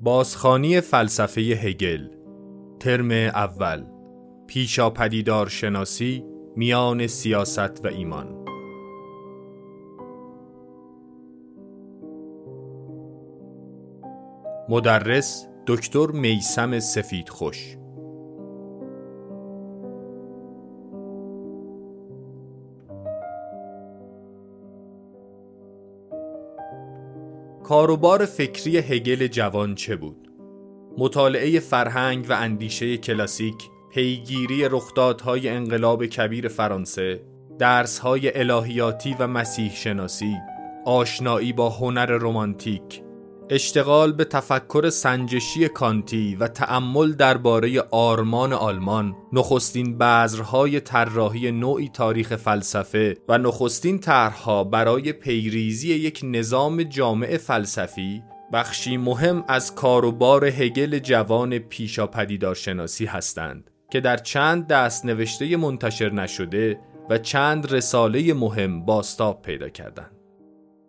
بازخانی فلسفه هگل ترم اول پیشا پدیدار شناسی میان سیاست و ایمان. مدرس دکتر میسم سفید خوش کاروبار فکری هگل جوان چه بود؟ مطالعه فرهنگ و اندیشه کلاسیک، پیگیری رخدادهای انقلاب کبیر فرانسه، درسهای الهیاتی و مسیح شناسی، آشنایی با هنر رمانتیک، اشتغال به تفکر سنجشی کانتی و تأمل درباره آرمان آلمان نخستین بذرهای طراحی نوعی تاریخ فلسفه و نخستین طرحها برای پیریزی یک نظام جامع فلسفی بخشی مهم از کاروبار هگل جوان پیشا پدیدارشناسی هستند که در چند دست نوشته منتشر نشده و چند رساله مهم باستاب پیدا کردند.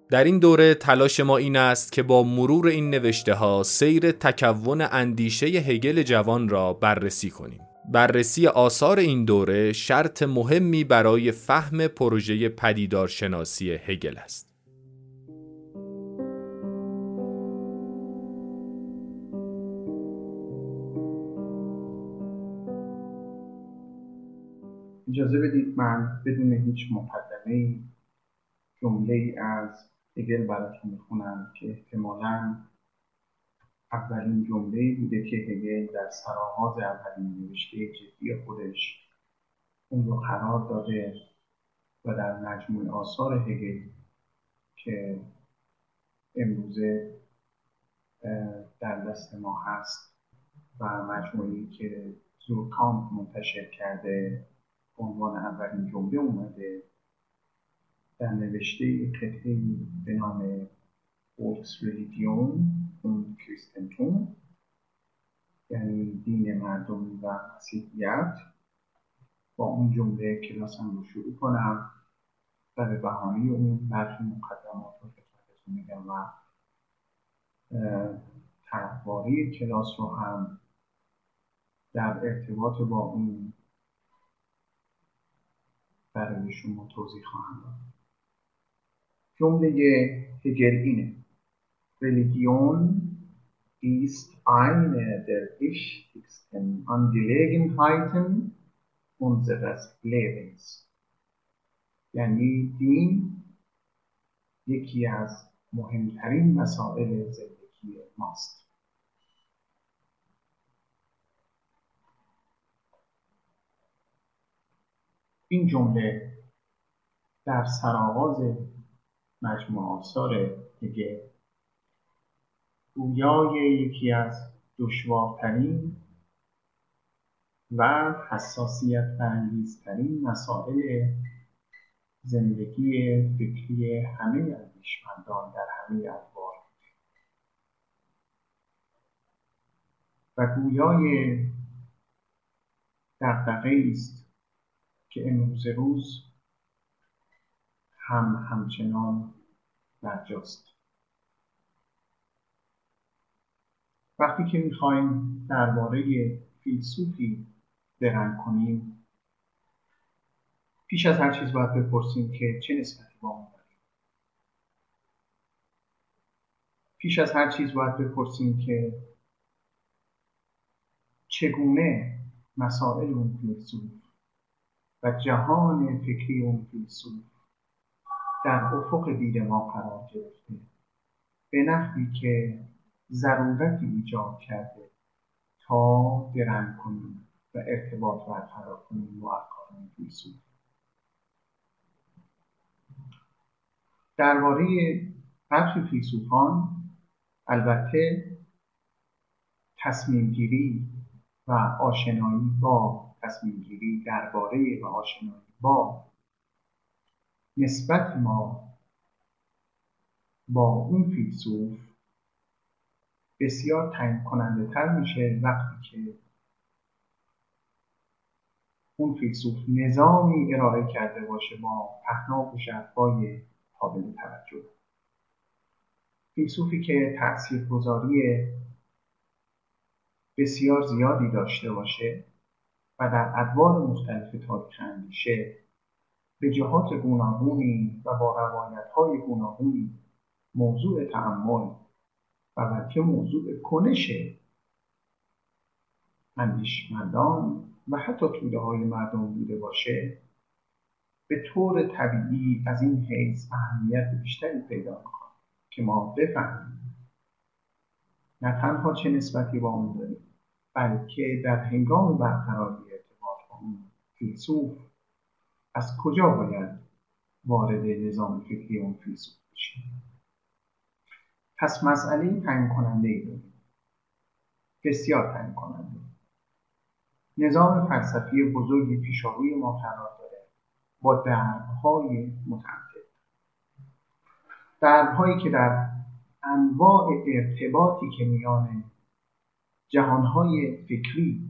در این دوره تلاش ما این است که با مرور این نوشته ها سیر تکون اندیشه هگل جوان را بررسی کنیم. بررسی آثار این دوره شرط مهمی برای فهم پروژه پدیدارشناسی هگل است. اجازه بدید من بدون هیچ مقدمه جمله از هگل براتون می‌خونم که احتمالا اولین جمله بوده که هگل در سرآغاز اولین نوشته جدی خودش اون رو قرار داده و در مجموع آثار هگل که امروزه در دست ما هست و مجموعی که زورکامپ منتشر کرده عنوان اولین جمله اومده. در نوشته قطعه به نام فولکس ریلیگیون اون کریستنتون یعنی دین مردمی و مسیحیت با اون جمله کلاسم رو شروع کنم و به بهانه اون برخی مقدمات رو خدمتتون میگم و طرحواره کلاس رو هم در ارتباط با اون برای شما توضیح خواهم داد. جمله هگل اینه Religion ist eine der wichtigsten Angelegenheiten unseres Lebens. یعنی دین یکی از مهمترین مسائل زندگی ماست. این جمله در سرآغاز مجموع آثار دیگه. گویای یکی از دشوارترین و حساسیت برانگیزترین مسائل زندگی فکری همه اندیشمندان در همه ادوار و گویای دقدقه است که امروز روز هم همچنان برجاست وقتی که می‌خوایم درباره فیلسوفی درنگ کنیم پیش از هر چیز باید بپرسیم که چه نسبتی با اون داریم. پیش از هر چیز باید بپرسیم که چگونه مسائل اون فیلسوف و جهان فکری اون فیلسوف در افق دید ما قرار گرفته. به نحوی که ضرورتی ایجاد کرده تا درنگ کنیم و ارتباط برقرار کنیم با افکار فیلسوف درباره برخی فیلسوفان البته تصمیم گیری و آشنایی با تصمیم گیری درباره و آشنایی با نسبت ما با اون فیلسوف بسیار تعیین کننده تر میشه وقتی که اون فیلسوف نظامی ارائه کرده باشه با پهناف و شرفای قابل توجه. فیلسوفی که تاثیرگذاری بسیار زیادی داشته باشه و در ادوار مختلف تاریخ اندیشه به جهات گوناگونی و با روایت های گوناگونی موضوع تعمل و بلکه موضوع کنش اندیشمندان و حتی توده های مردم بوده باشه به طور طبیعی از این حیث اهمیت بیشتری پیدا می‌کنه که ما بفهمیم. نه تنها چه نسبتی با اون داریم بلکه در هنگام برقراری ارتباط با اون فیلسوف از کجا باید وارد نظام فکری اون فیلسوف بشیم؟ پس مسئله تعیین کننده ای داریم. بسیار تعیین کننده. نظام فلسفی بزرگی پیشاروی ما قرار داره با دربهای متعدد. دربهایی که در انواع ارتباطی که میان جهانهای فکری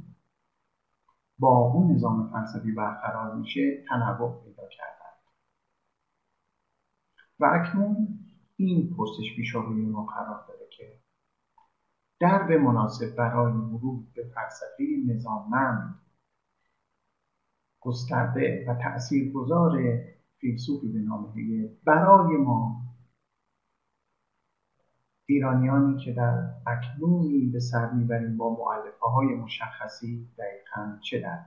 با اون نظام فلسفی برقرار میشه تنوع پیدا کردن. و اکنون این پرسش پیش روی ما قرار داره که درب مناسب برای ورود به فلسفه نظاممند گسترده و تاثیرگذار فیلسوفی به نام برای ما ایرانیانی که در اکنونی به سر می‌بریم با معلفه های مشخصی دقیقا چه در؟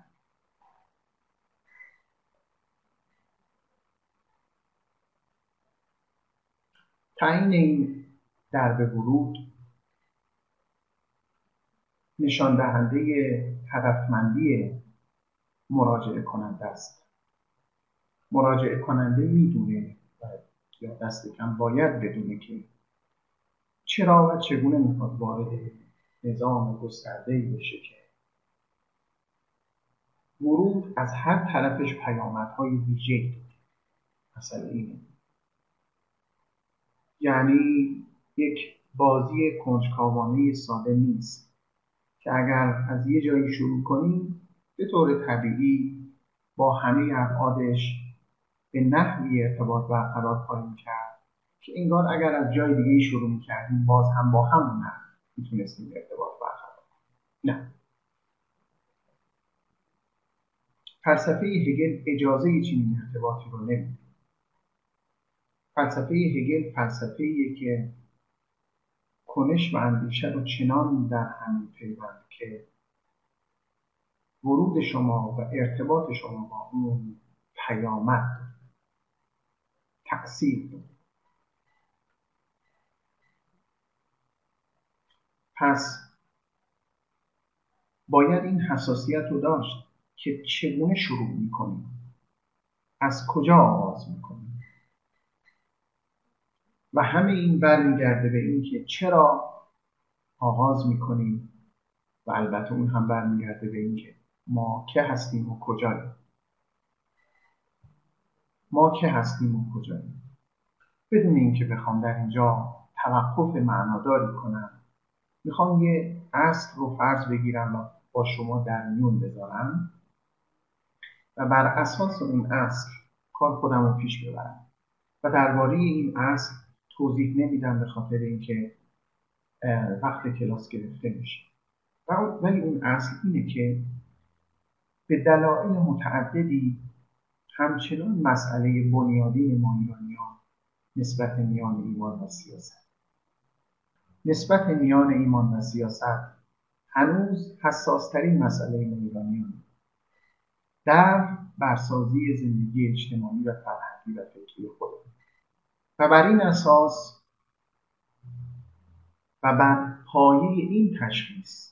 تعیین این درب ورود نشان دهنده هدفمندی مراجعه کننده است. مراجعه کننده می‌دونه یا دست کم باید بدونه که چرا و چگونه می‌خواد وارد نظام گسترده ای بشه که ورود از هر طرفش پیامدهای ویژه مثلا اینه. یعنی یک بازی کنجکاوانه ساده نیست که اگر از یه جایی شروع کنیم به طور طبیعی با همه ابعادش به نحوی ارتباط برقرار خواهیم کرد. که انگار اگر از جای دیگه شروع می‌کردیم باز هم با همون نحو می‌تونستیم ارتباط برقرار نه. فلسفه هگل اجازه چنین ارتباطی رو نمیده فلسفه هگل فلسفه که کنش و اندیشه رو چنان در هم پیوند که ورود شما و ارتباط شما با اون پیامد تأثیر پس باید این حساسیت رو داشت که چگونه شروع می‌کنیم؟ از کجا آغاز می‌کنیم؟ و همه این برمیگرده به اینکه چرا آغاز می‌کنیم و البته اون هم برمیگرده به اینکه ما که هستیم و کجاییم. ما که هستیم و کجاییم؟ بدون اینکه بخوام در اینجا توقف معناداری کنم می‌خوام یه اصل رو فرض بگیرم و با شما در میون بذارم و بر اساس اون اصل کار خودم رو پیش ببرم و درباره این اصل توضیح نمیدم به خاطر اینکه وقت کلاس گرفته میشه. ولی اون اصل اینه که به دلایل متعددی همچنان مسئله بنیادی ما ایرانیان نسبت میان ایمان و سیاست. نسبت میان ایمان و سیاست هنوز حساسترین مسئله ایرانیان در برسازی زندگی اجتماعی و فرهنگی و فکری خود. و بر این اساس و بر پایه این تشخیص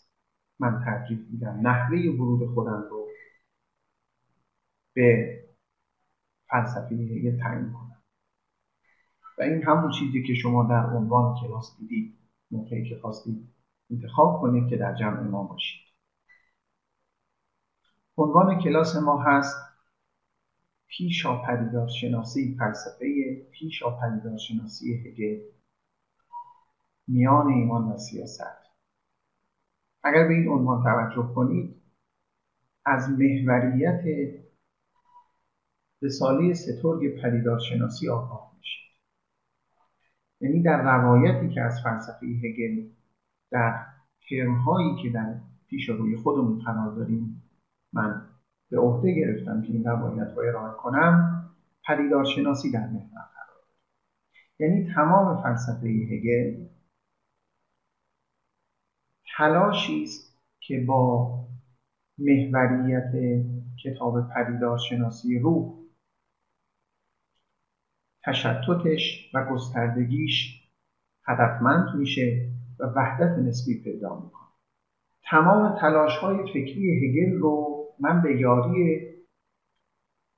من ترجیح میدم نحوه ورود خودم رو به فلسفه هگل تعیین کنم. و این همون چیزی که شما در عنوان کلاس دیدید. موقعی که خواستید انتخاب کنید که در جمع ما باشید. عنوان کلاس ما هست پیشا پدیدار شناسی فلسفه پیشا شناسی هگل میان ایمان و سیاست. اگر به این عنوان توجه کنید از محوریت رساله سترگ پدیدارشناسی آگاه میشید یعنی در روایتی که از فلسفه هگل در ترمهایی که در پیش روی خودمون قرار داریم من به عهده گرفتم که این روایت رو ارائه کنم پدیدارشناسی در محور قرار یعنی تمام فلسفه هگل تلاشی است که با محوریت کتاب پدیدارشناسی روح تشتتش و گستردگیش هدفمند میشه و وحدت نسبی پیدا می‌کنه. تمام تلاش های فکری هگل رو من به یاری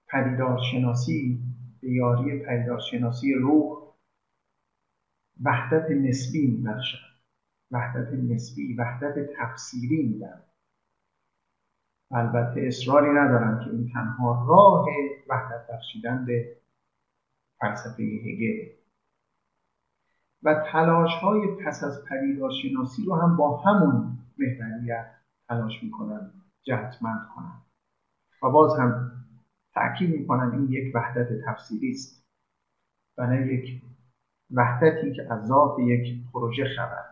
پدیدارشناسی به یاری پدیدارشناسی روح وحدت نسبی میبخشم. وحدت نسبی وحدت تفسیری میدم. البته اصراری ندارم که این تنها راه وحدت بخشیدن به فلسفه هگل. و تلاش های پس از پدیدارشناسی رو هم با همون محوریت تلاش می‌کنن جهتمند کنن. و باز هم تأکید می‌کنن این یک وحدت تفسیری است. و نه یک وحدتی که از ذات یک پروژه خبر.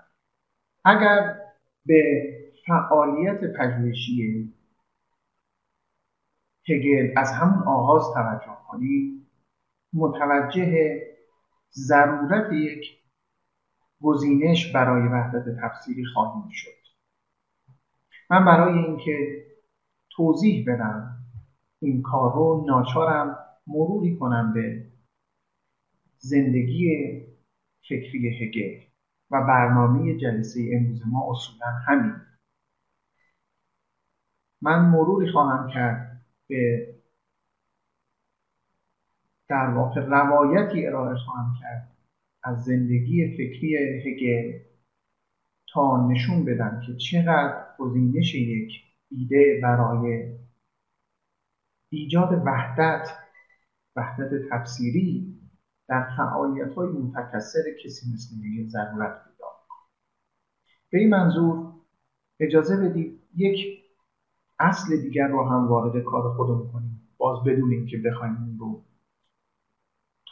اگر به فعالیت پژوهشی هگل از همون آغاز توجه کنیم متوجه ضرورت یک گزینش برای وحدت تفسیری خواهیم شد. من برای اینکه توضیح بدم این کار رو ناچارم مروری کنم به زندگی فکری هگل و برنامه جلسه امروز ما اصولا همین. من مروری خواهم کرد به در واقع روایتی ارائه خواهم کرد از زندگی فکری هگل تا نشون بدم که چقدر گزینش یک ایده برای ایجاد وحدت وحدت تفسیری در فعالیت های متکثر کسی مثل هگل ضرورت پیدا به این منظور اجازه بدید یک اصل دیگر رو هم وارد کار خودمون کنیم. باز بدون اینکه بخوایم اون رو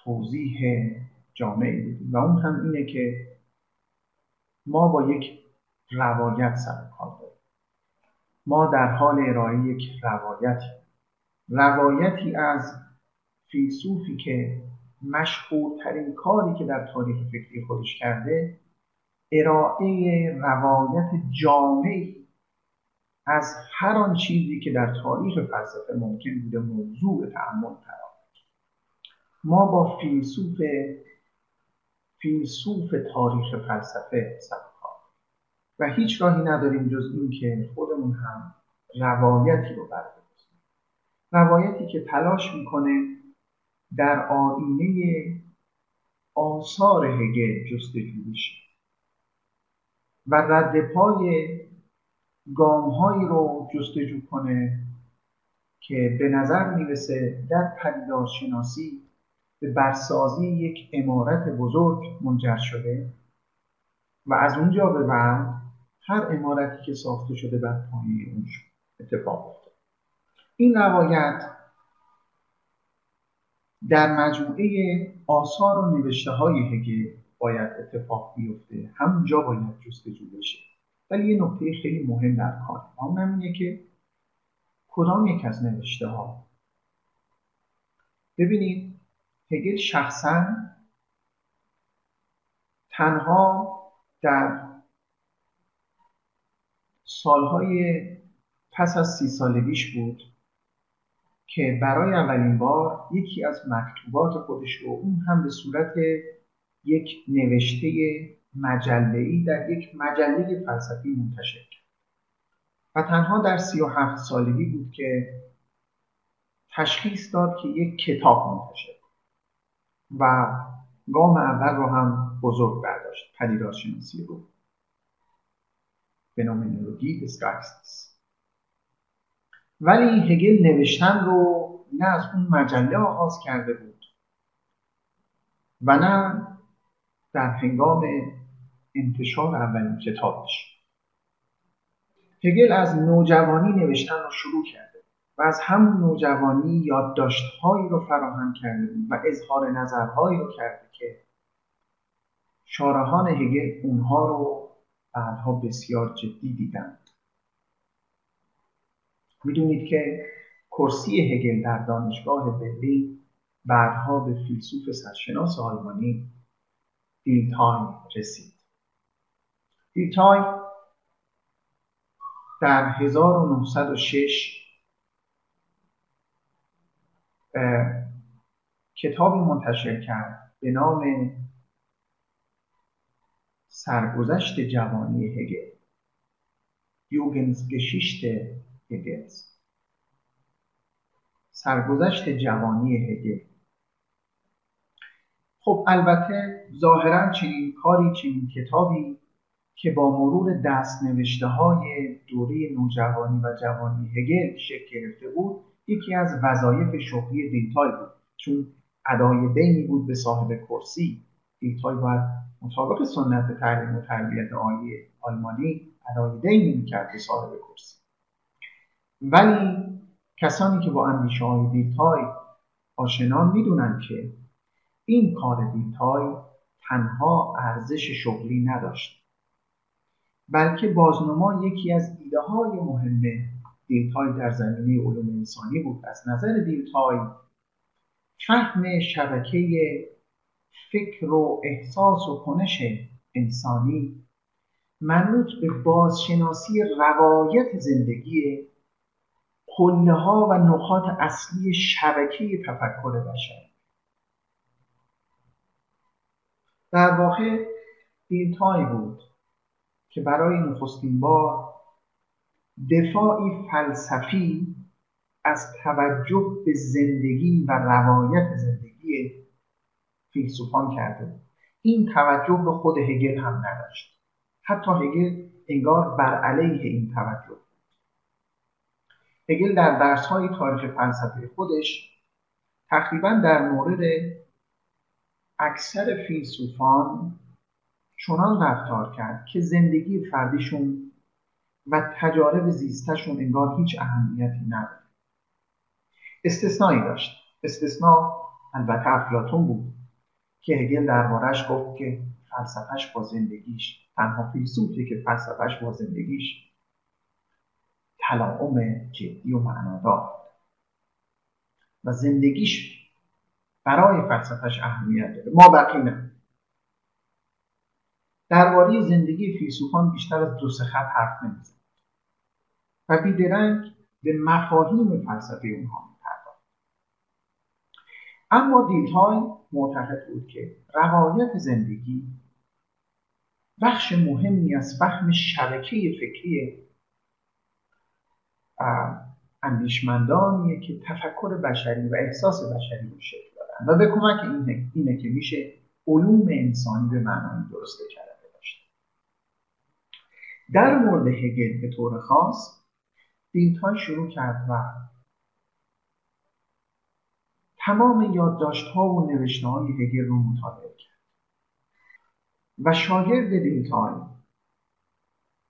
توضیح جامعی بدیم. و اون هم اینه که ما با یک روایت سر کار داریم. ما در حال ارائه یک روایتی. روایتی از فیلسوفی که مشهورترین کاری که در تاریخ فکری خودش کرده ارائه روایت جامعی از هر آن چیزی که در تاریخ فلسفه ممکن بوده موضوع تعمل قرار ما با فیلسوف فیلسوف تاریخ فلسفه سر و هیچ راهی نداریم جز این که خودمون هم روایتی رو برداریم روایتی که تلاش می‌کنه در آینه آثار هگل جستجو بشه. و رد پای گامهایی رو جستجو کنه که به نظر می‌رسه در پدیدارشناسی به برسازی یک امارت بزرگ منجر شده و از اونجا به بعد هر امارتی که ساخته شده بر پایه اون اتفاق افتاد. این روایت در مجموعه آثار و نوشته های هگل باید اتفاق بیفته. همونجا باید جستجو بشه. ولی یه نکته خیلی مهم در کار اون اینه که کدام یک از نوشته ها ببینید هگل شخصا تنها در سالهای پس از سی سالگیش بود که برای اولین بار یکی از مکتوبات خودش رو اون هم به صورت یک نوشته مجله‌ای در یک مجله فلسفی منتشر کرد. و تنها در سی و هفت سالگی بود که تشخیص داد که یک کتاب منتشر و گام اول رو هم بزرگ برداشت. پدیدارشناسی رو. فنومنولوژی دسکارکسیس ولی هگل نوشتن رو نه از اون مجله آغاز کرده بود و نه در هنگام انتشار اولین کتابش. هگل از نوجوانی نوشتن رو شروع کرده. و از همون نوجوانی یادداشتهایی رو فراهم بود و اظهار نظرهایی رو کرده که شارحان هگل اونها رو بعدها بسیار جدی دیدند می‌دونید که کرسی هگل در دانشگاه برلین بعدها به فیلسوف سرشناس آلمانی دیلتای رسید. دیلتای در 1906 کتابی منتشر کرد به نام سرگذشت جوانی هگل یوگنز گشیشت هگلز سرگذشت جوانی هگل. خب البته ظاهرا چنین کاری چنین کتابی که با مرور دست نوشته های دوره نوجوانی و جوانی هگل شکل گرفته بود یکی از وظایف شغلی دیلتای بود. چون ادای دینی بود به صاحب کرسی دیلتای باید مطابق سنت تعلیم و تربیت عالی آلمانی ادای دینی می‌کرد به صاحب کرسی. ولی کسانی که با اندیشه های دیلتای آشنان می‌دونن که این کار دیلتای تنها ارزش شغلی نداشت بلکه بازنما یکی از ایده های مهم دیلتای در زمینه علوم انسانی بود. از نظر دیلتای فهم شبکه فکر و احساس و کنش انسانی منوط به بازشناسی روایت زندگی کله ها و نقاط اصلی شبکه تفکر بشر. در واقع دیلتای بود که برای نخستین بار دفاعی فلسفی از توجه به زندگی و روایت زندگی فیلسوفان کرده این توجه به خود هگل هم نداشت. حتی هگل انگار بر علیه این توجه هگل در درس های تاریخ فلسفه خودش تقریبا در مورد اکثر فیلسوفان چنان رفتار کرد که زندگی فردیشون و تجارب زیستشون انگار هیچ اهمیتی نداره. استثنایی داشت. استثنا البته افلاتون بود که هگل دربارش گفت که فلسفهش با زندگیش تنها فیلسوفی که فلسفهش با زندگیش تلاعم جدی و معنادار و زندگیش برای فلسفهش اهمیت داره ما بقیه نه. درباره زندگی فیلسوفان بیشتر از دو خط حرف نمی‌زد و بیدرنگ به مفاهیم فلسفه اونها میپرداخت اما دیلتای معتقد بود که روایت زندگی بخش مهمی از فهم شبکه فکری اندیشمندانیه که تفکر بشری و احساس بشری رو شکل دادن. و به کمک اینه, اینه که میشه علوم انسانی به معنای درست کلمه داشت در مورد هگل به طور خاص دیلتای شروع کرد و تمام یادداشت ها و نوشته های هگل رو مطالعه کرد. و شاگرد دیلتای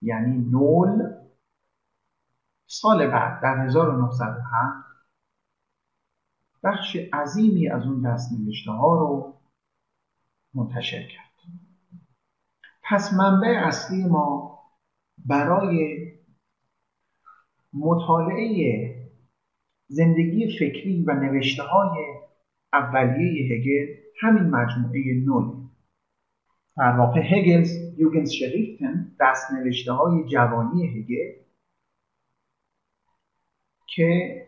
یعنی نول سال بعد در 1907 بخش عظیمی از اون دست نوشته ها رو منتشر کرد. پس منبع اصلی ما برای مطالعه زندگی فکری و نوشته های اولیه هگل همین مجموعه نول در واقع هگلز یوگنز شریفتن دست نوشته های جوانی هگل که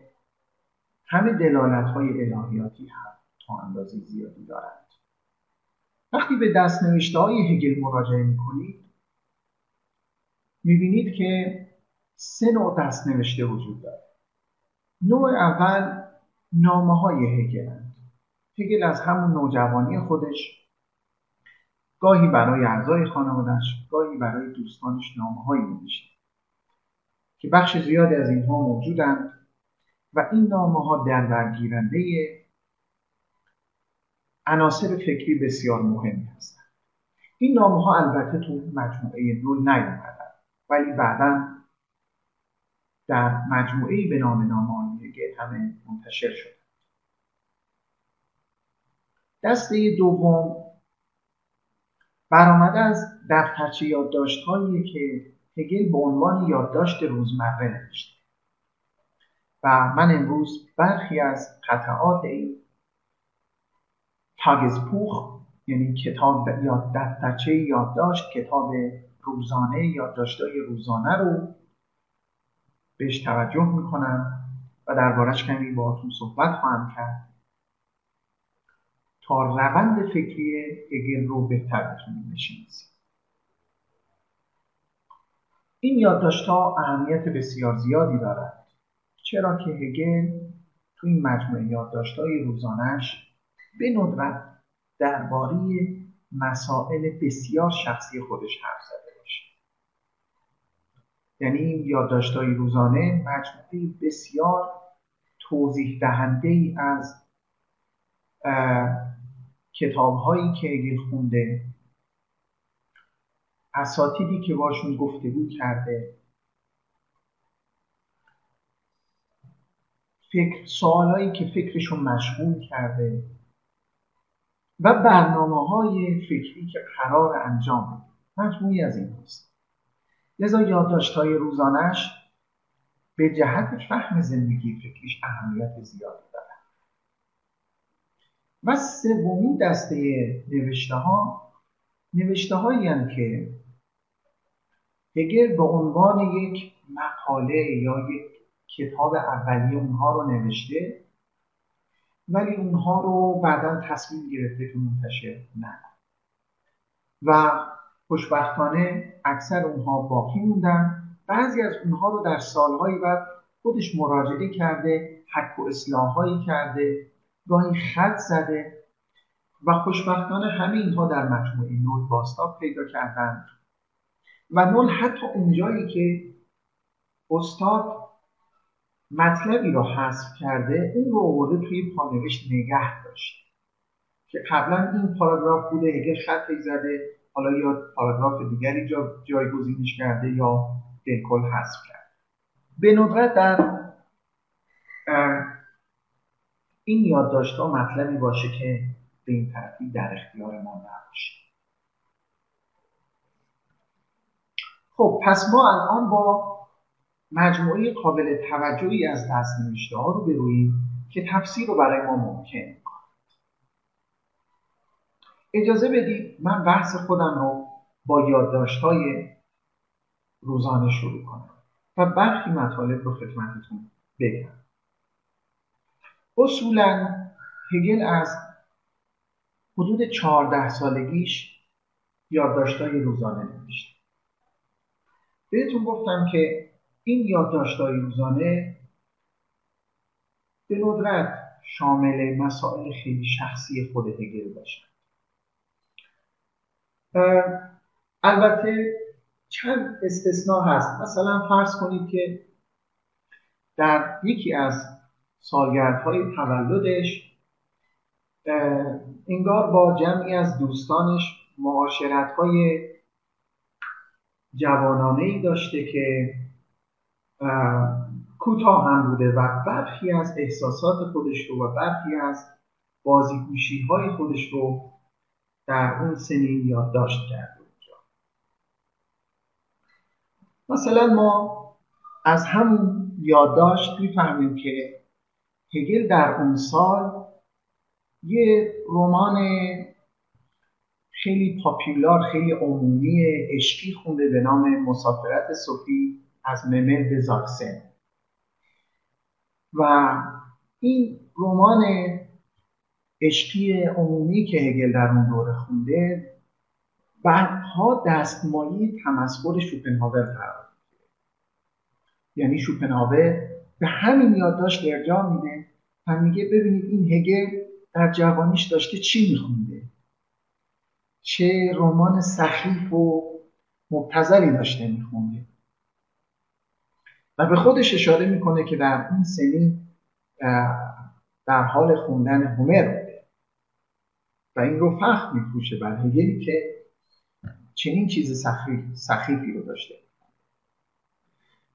همه دلالت های الهیاتی هم تا اندازه زیادی دارند. وقتی به دست نوشته های هگل مراجعه می‌کنید می‌بینید که سه نوع دست نوشته وجود داره. نوع اول نامه های هگلند. هگل از همون نوجوانی خودش گاهی برای اعضای خانوادش گاهی برای دوستانش نامه هایی نوشته که بخش زیادی از اینها موجودند و این نامه ها در برگیرنده عناصر فکری بسیار مهمی هستند. این نامه ها البته تو مجموعه نول نیومدن. ولی بعدا در مجموعه به نام نامه همه منتشر شد. دسته دوم برآمده از دفترچه یادداشتهایی که هگل به عنوان یادداشت روزمره نوشته. و من امروز برخی از قطعات این تاگزپوخ یعنی کتاب یاد دفترچه یادداشت کتاب روزانه یادداشت‌های روزانه رو بهش توجه می‌کنم و دربارش کمی باهاتون صحبت خواهم کرد تا روند فکری هگل رو بهتر بتونیم بشناسیم. این یادداشت‌ها اهمیت بسیار زیادی دارد چرا که هگل تو این مجموعه یادداشت‌های روزانش به ندرت درباره مسائل بسیار شخصی خودش حرف زده. یعنی یادداشت‌های روزانه مجموعه بسیار توضیح دهنده ای از کتاب هایی که هگل خونده اساتیدی که باشون گفتگو کرده فکر سوالایی که فکرشون مشغول کرده و برنامه های فکری که قرار انجام بده. مجموعی از این هست لذا یادداشت های روزانش به جهت فهم زندگی فکریش اهمیت زیادی داره و سومین دسته نوشته ها نوشته هایی که هگل به عنوان یک مقاله یا یک کتاب اولیه اونها رو نوشته ولی اونها رو بعدا تصمیم گرفته که منتشر نکن و خوشبختانه اکثر اونها باقی موندن. بعضی از اونها رو در سالهایی بعد خودش مراجعه کرده حک و اصلاحهایی کرده گاهی خط زده و خوشبختانه همه اینها در مجموعه نول باستاب پیدا کردن. و نول حتی اونجایی که استاد مطلبی رو حذف کرده اون رو آورده توی پانوشت نگه داشت. که قبلا این پاراگراف بوده هگل خطی زده حالا یا پاراگراف دیگری جا جایگزینش کرده یا بالکل حذف کرده. به ندرت در این یادداشت‌ها مطلبی باشه که به این ترتیب در اختیار ما نباشه. خب پس ما الان با مجموعه قابل توجهی از نوشته ها رو برویم که تفسیر رو برای ما ممکن. اجازه بدید من بحث خودم رو با یادداشت های روزانه شروع کنم و برخی مطالب رو خدمتتون بگم. اصولا هگل از حدود چهارده سالگیش یادداشت‌های روزانه نوشته. بهتون گفتم که این یادداشت‌های روزانه به ندرت شامل مسائل خیلی شخصی خود هگل باشن البته چند استثناء هست. مثلا فرض کنید که در یکی از سالگردهای تولدش انگار با جمعی از دوستانش معاشرت های جوانانه ای داشته که کوتاه هم بوده و برخی از احساسات خودش رو و برخی از بازیگوشی های خودش رو در اون سنین یادداشت کرده مثلا ما از همون یادداشت می‌فهمیم که هگل در اون سال یه رمان خیلی پاپیولار خیلی عمومی عشقی خونده به نام مسافرت صوفی از ممر به زاکسن. و این رمان عشقی عمومی که هگل در اون دوره خونده بعدها دستمایی تمسخر شوپنهاور قرار یعنی شوپنهاور به همین یادداشت ارجاع میده و میگه ببینید این هگل در جوانیش داشته چی میخونده؟ چه رمان سخیف و مبتذلی داشته میخونده. و به خودش اشاره می‌کنه که در این سنین در حال خوندن هومر و این رو فخر میپوشه بر هگلی که چنین چیز سخیفی رو داشته.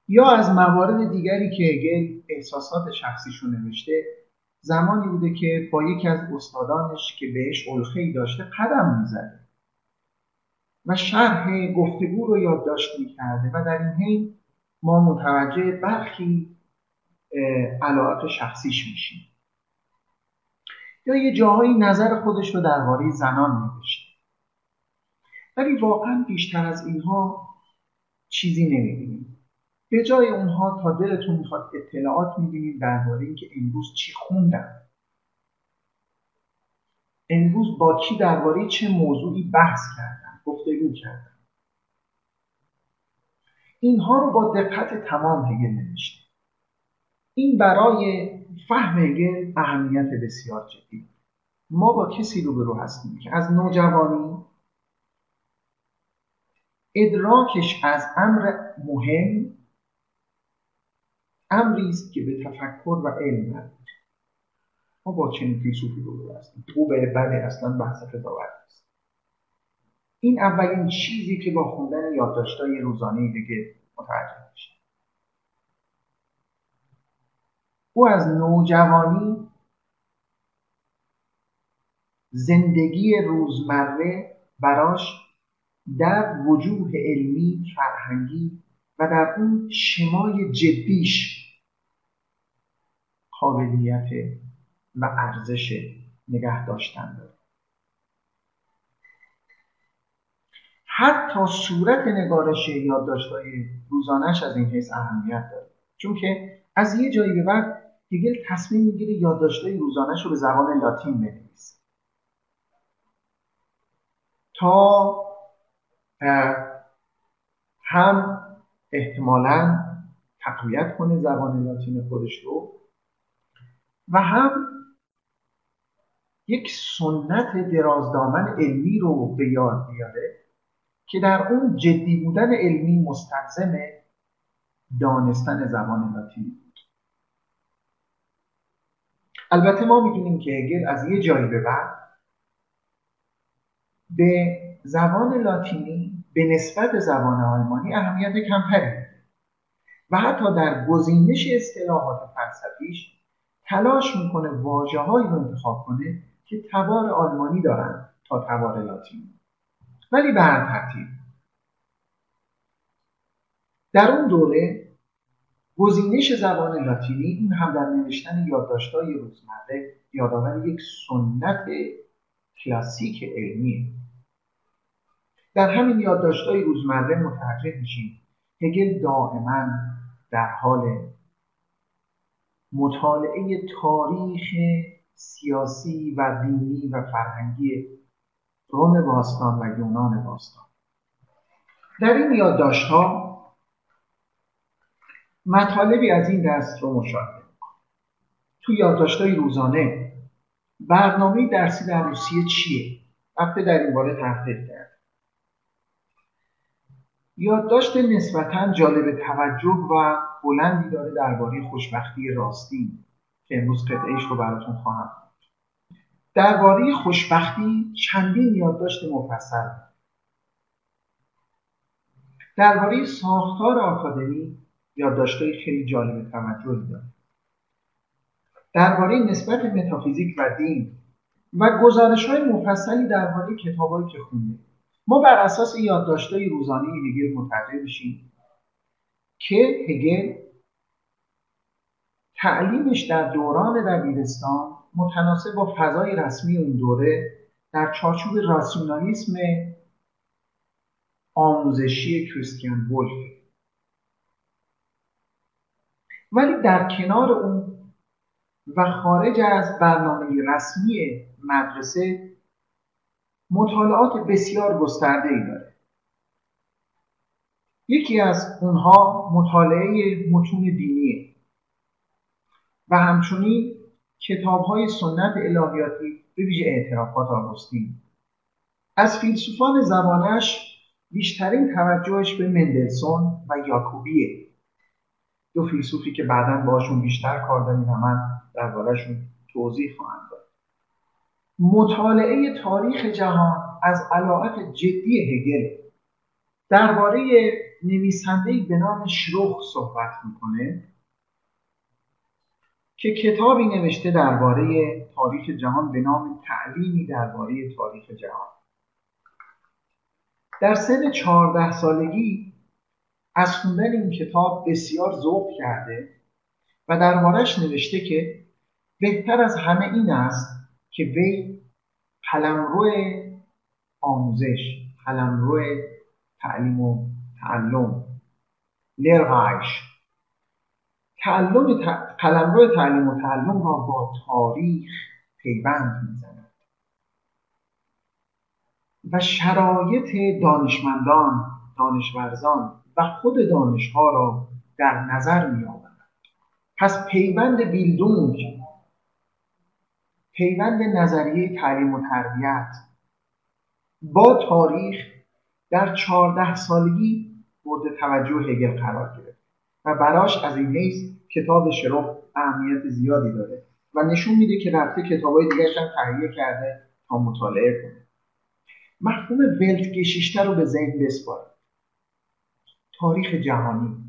یا از موارد دیگری که هگل احساسات شخصیشو نوشته زمانی بوده که با یکی از استادانش که بهش ای داشته قدم می‌زده و شرح گفتگو رو یادداشت می‌کرده و در این حین ما متوجه برخی علاقات شخصیش میشیم. یا یه جاهایی نظر خودش رو درباره زنان نوشته. ولی واقعا بیشتر از اینها چیزی نمی‌بینیم. به جای اونها تا دلتون می‌خواد اطلاعات می‌بینید درباره اینکه امروز چی خوندن. امروز با کی درباره چه موضوعی بحث کردن گفتگو کردن. اینها رو با دقت تمام هگل نوشته. این برای فهم هگل اهمیت بسیار جدی. ما با کسی رو هستیم که از نوجوانی ادراکش از امر مهم امری است که به تفکر و علم مربوط ما با چنین فیلسوفی رو هستیم. خوبه بده اصلا بحث قضاوت است. این اولین چیزی که با خوندن یادداشت‌های روزانه دیگه متوجه میشه او از نوجوانی زندگی روزمره براش در وجوه علمی فرهنگی و در اون شمای جدیش قابلیت و ارزش نگه داشتن داره. حتی صورت نگارش یادداشت‌های روزانش از این حیث اهمیت داره. چون که از یه جایی به بعد دیگه تصمیم می‌گیره یادداشت‌های روزانش رو به زبان لاتین بنویسه تا هم احتمالا تقویت کنه زبان لاتین خودش رو و هم یک سنت درازدامن علمی رو به یاد بیاره که در اون جدی بودن علمی مستلزم دانستن زبان لاتینی بود البته ما می‌دونیم که هگل از یه جایی به بعد به زبان لاتینی به نسبت زبان آلمانی اهمیت کمتری و حتی در گزینش اصطلاحات فلسفیش تلاش می‌کنه واجه رو انتخاب کنه که تبار آلمانی دارن تا تبار لاتینی. ولی به هر ترتیب در اون دوره گزینش زبان لاتینی این هم در نوشتن یادداشت‌های روزمره یادآور یک سنت کلاسیک علمیه در همین یادداشت‌های روزمره متوجه میشیم. هگل دائما در حال مطالعه تاریخ سیاسی و دینی و فرهنگی روم باستان و یونان باستان. در این یادداشت‌ها مطالبی از این دست رو مشاهده تو یادداشت‌های روزانه برنامه درسی در روسیه چیه؟ وقتی در این باره تحقیق کرد یادداشت نسبتا جالب توجه و بلندی داره درباره خوشبختی راستی که امروز قطعهش رو براتون خواهم درباره خوشبختی چندین یادداشت مفصل. درباره ساختار آکادمی یادداشتهای خیلی جالب توجهی داره. درباره نسبت متافیزیک و دین و گزارش های مفصلی درباره کتابهایی که خونده. ما بر اساس یادداشت‌های روزانه هگل متوجه بشیم که هگل تعلیمش در دوران دبیرستان متناسب با فضای رسمی اون دوره در چارچوب راسیونالیسم آموزشی کریستیان ولف. ولی در کنار اون و خارج از برنامه رسمی مدرسه مطالعات بسیار گسترده ای داره. یکی از اونها مطالعه متون دینیه و همچنین کتاب های سنت الهیاتی به ویژه اعترافات آگوستین از فیلسوفان زمانش بیشترین توجهش به مندلسون و یاکوبیه. دو فیلسوفی که بعدا باشون بیشتر کار داریم و من دربارهشون توضیح خواهم داد. مطالعه تاریخ جهان از علاقت جدی هگل درباره نویسنده‌ای به نام شروخ صحبت می‌کنه که کتابی نوشته درباره تاریخ جهان به نام تعلیمی درباره تاریخ جهان. در سن چهارده سالگی از خوندن این کتاب بسیار ذوق کرده و دربارش نوشته که بهتر از همه این است که وی قلمرو آموزش قلمرو تعلیم و تعلم. لرغایش. تعلم قلمرو تعلیم و تعلم را با تاریخ پیوند می‌زند. و شرایط دانشمندان دانشورزان و خود دانشها را در نظر می پس پیوند بیلدونگ پیوند نظریه تعلیم و تربیت با تاریخ در چهارده سالگی مورد توجه هگل قرار گرفت و براش از این حیث کتاب شروع اهمیت زیادی داره و نشون میده که رفته کتابای دیگه هم تهیه کرده تا مطالعه کنه. مفهوم ولت گشیشته رو به ذهن بسپارید تاریخ جهانی.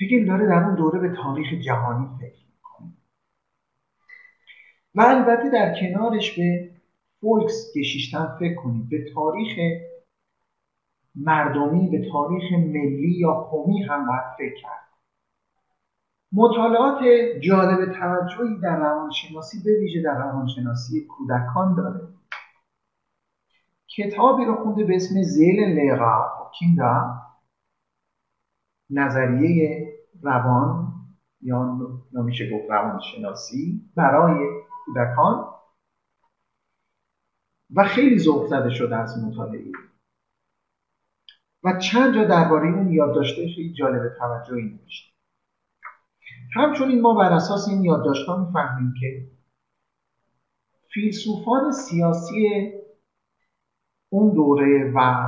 هگل داره در اون دوره به تاریخ جهانی فکر می‌کنه. و البته در کنارش به فولکس گشیشتن فکر کنید. به تاریخ مردمی به تاریخ ملی یا قومی هم باید فکر کرد. مطالعات جالب توجهی در روانشناسی به ویژه در روانشناسی کودکان داره. کتابی رو خونده به اسم زیل لیغا. کیندا نظریه روان یا نمیشه گفت روانشناسی برای کودکان. و خیلی ذوق زده شده از مطالعه. و چند جا درباره اون یادداشته خیلی جالب توجهی نوشته همچنین ما بر اساس این یادداشت‌ها می‌فهمیم که فیلسوفان سیاسی اون دوره و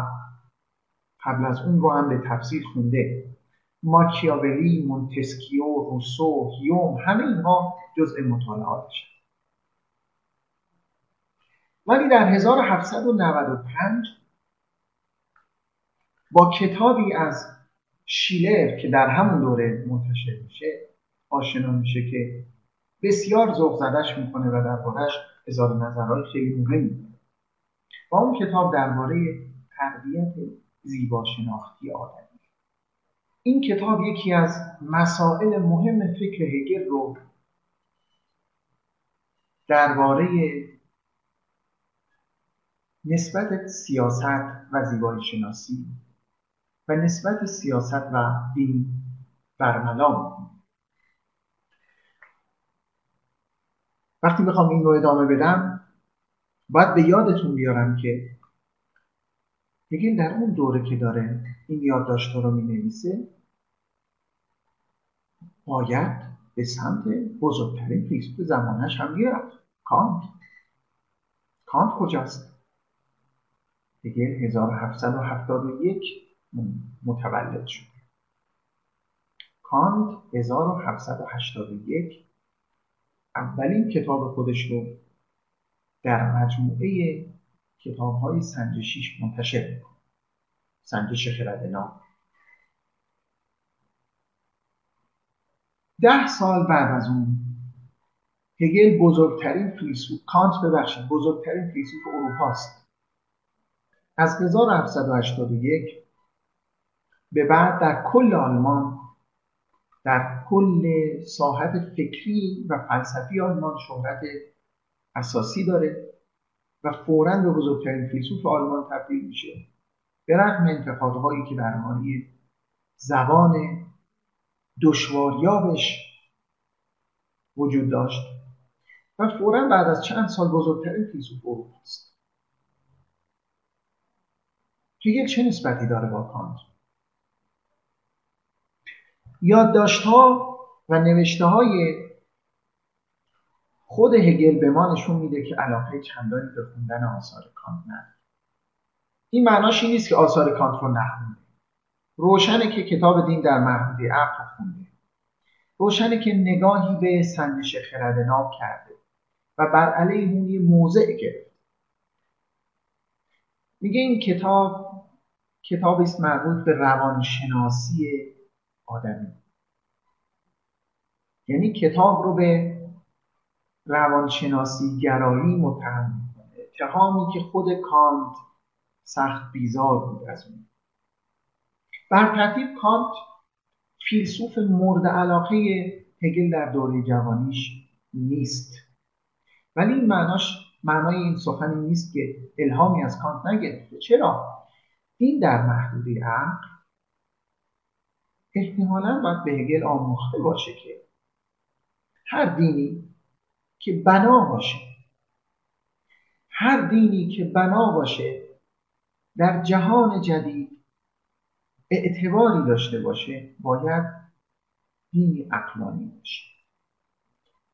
قبل از اون رو هم به تفسیر خونده. ماکیاولی، مونتسکیو، روسو، هیوم همه اینها جزء مطالعاتش ولی در 1795 با کتابی از شیلر که در همون دوره منتشر میشه آشنا میشه که بسیار ذوق زدش می‌کنه و دربارهش اظهار نظرهای خیلی مهمی با اون کتاب درباره تربیت زیبا شناختی آدمی. این کتاب یکی از مسائل مهم فکر هگل رو درباره نسبت سیاست و زیبایی شناسی و نسبت سیاست و دین برملا وقتی بخوام این رو ادامه بدم باید به یادتون بیارم که هگل در اون دوره که داره این یادداشت‌ها رو می نویسه باید به سمت بزرگترین فیلسوف زمانش هم می‌رفت. کانت. کانت کجاست؟ هگل 1771 متولد شد. کانت 1781 اولین کتاب خودش رو در مجموعه کتاب های سنجشیش منتشر می‌کنه. سنجش خردنا ده سال بعد از اون هگل بزرگترین فیلسوف کانت ببخشید بزرگترین فیلسوف اروپاست. از 1781 به بعد در کل آلمان در کل ساحت فکری و فلسفی آلمان شهرت اساسی داره و فورا به بزرگترین فیلسوف آلمان تبدیل میشه. به رغم انتقادهایی که درباره زبان دشواریابش وجود داشت و فورا بعد از چند سال بزرگترین فیلسوف اروپا است. هگل چه نسبتی داره با کانت؟ یادداشت‌ها و نوشته های خود هگل به ما نشون میده که علاقه چندانی به خوندن آثار کانت نداره. این معناش این نیست که آثار کانت رو نخونده. روشنه که کتاب دین در محدوده عقل خونده. روشنه که نگاهی به سنجش خرد ناب کرده و بر علیه اون یه موضع گرفت میگه این کتاب کتابی است مربوط به روانشناسی آدمی. یعنی کتاب رو به روانشناسی گرایی متهم می‌کنه. اتهامی که خود کانت سخت بیزار بود از اون. بر ترتیب کانت فیلسوف مورد علاقه هگل در دوره جوانیش نیست. ولی این معناش معنای این سخنی نیست که الهامی از کانت نگرفته. چرا؟ دین در محدوده عقل احتمالا باید به هگل آموخته باشه که هر دینی که بنا باشه. هر دینی که بنا باشه در جهان جدید اعتباری داشته باشه باید دینی اقلانی باشه.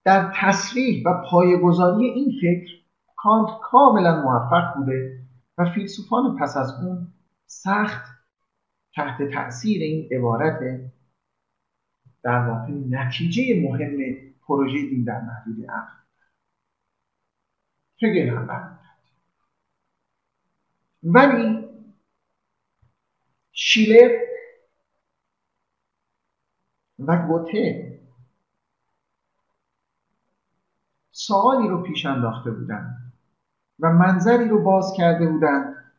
در تصریح و پایگذاری این فکر کانت کاملا موفق بوده و فیلسوفان پس از اون سخت تحت تأثیر این عبارت در واقع نتیجه مهم پروژه دین در محدود عقل. هگل هم ولی شیلر و گوته سوالی رو پیش انداخته بودند و منظری رو باز کرده بودند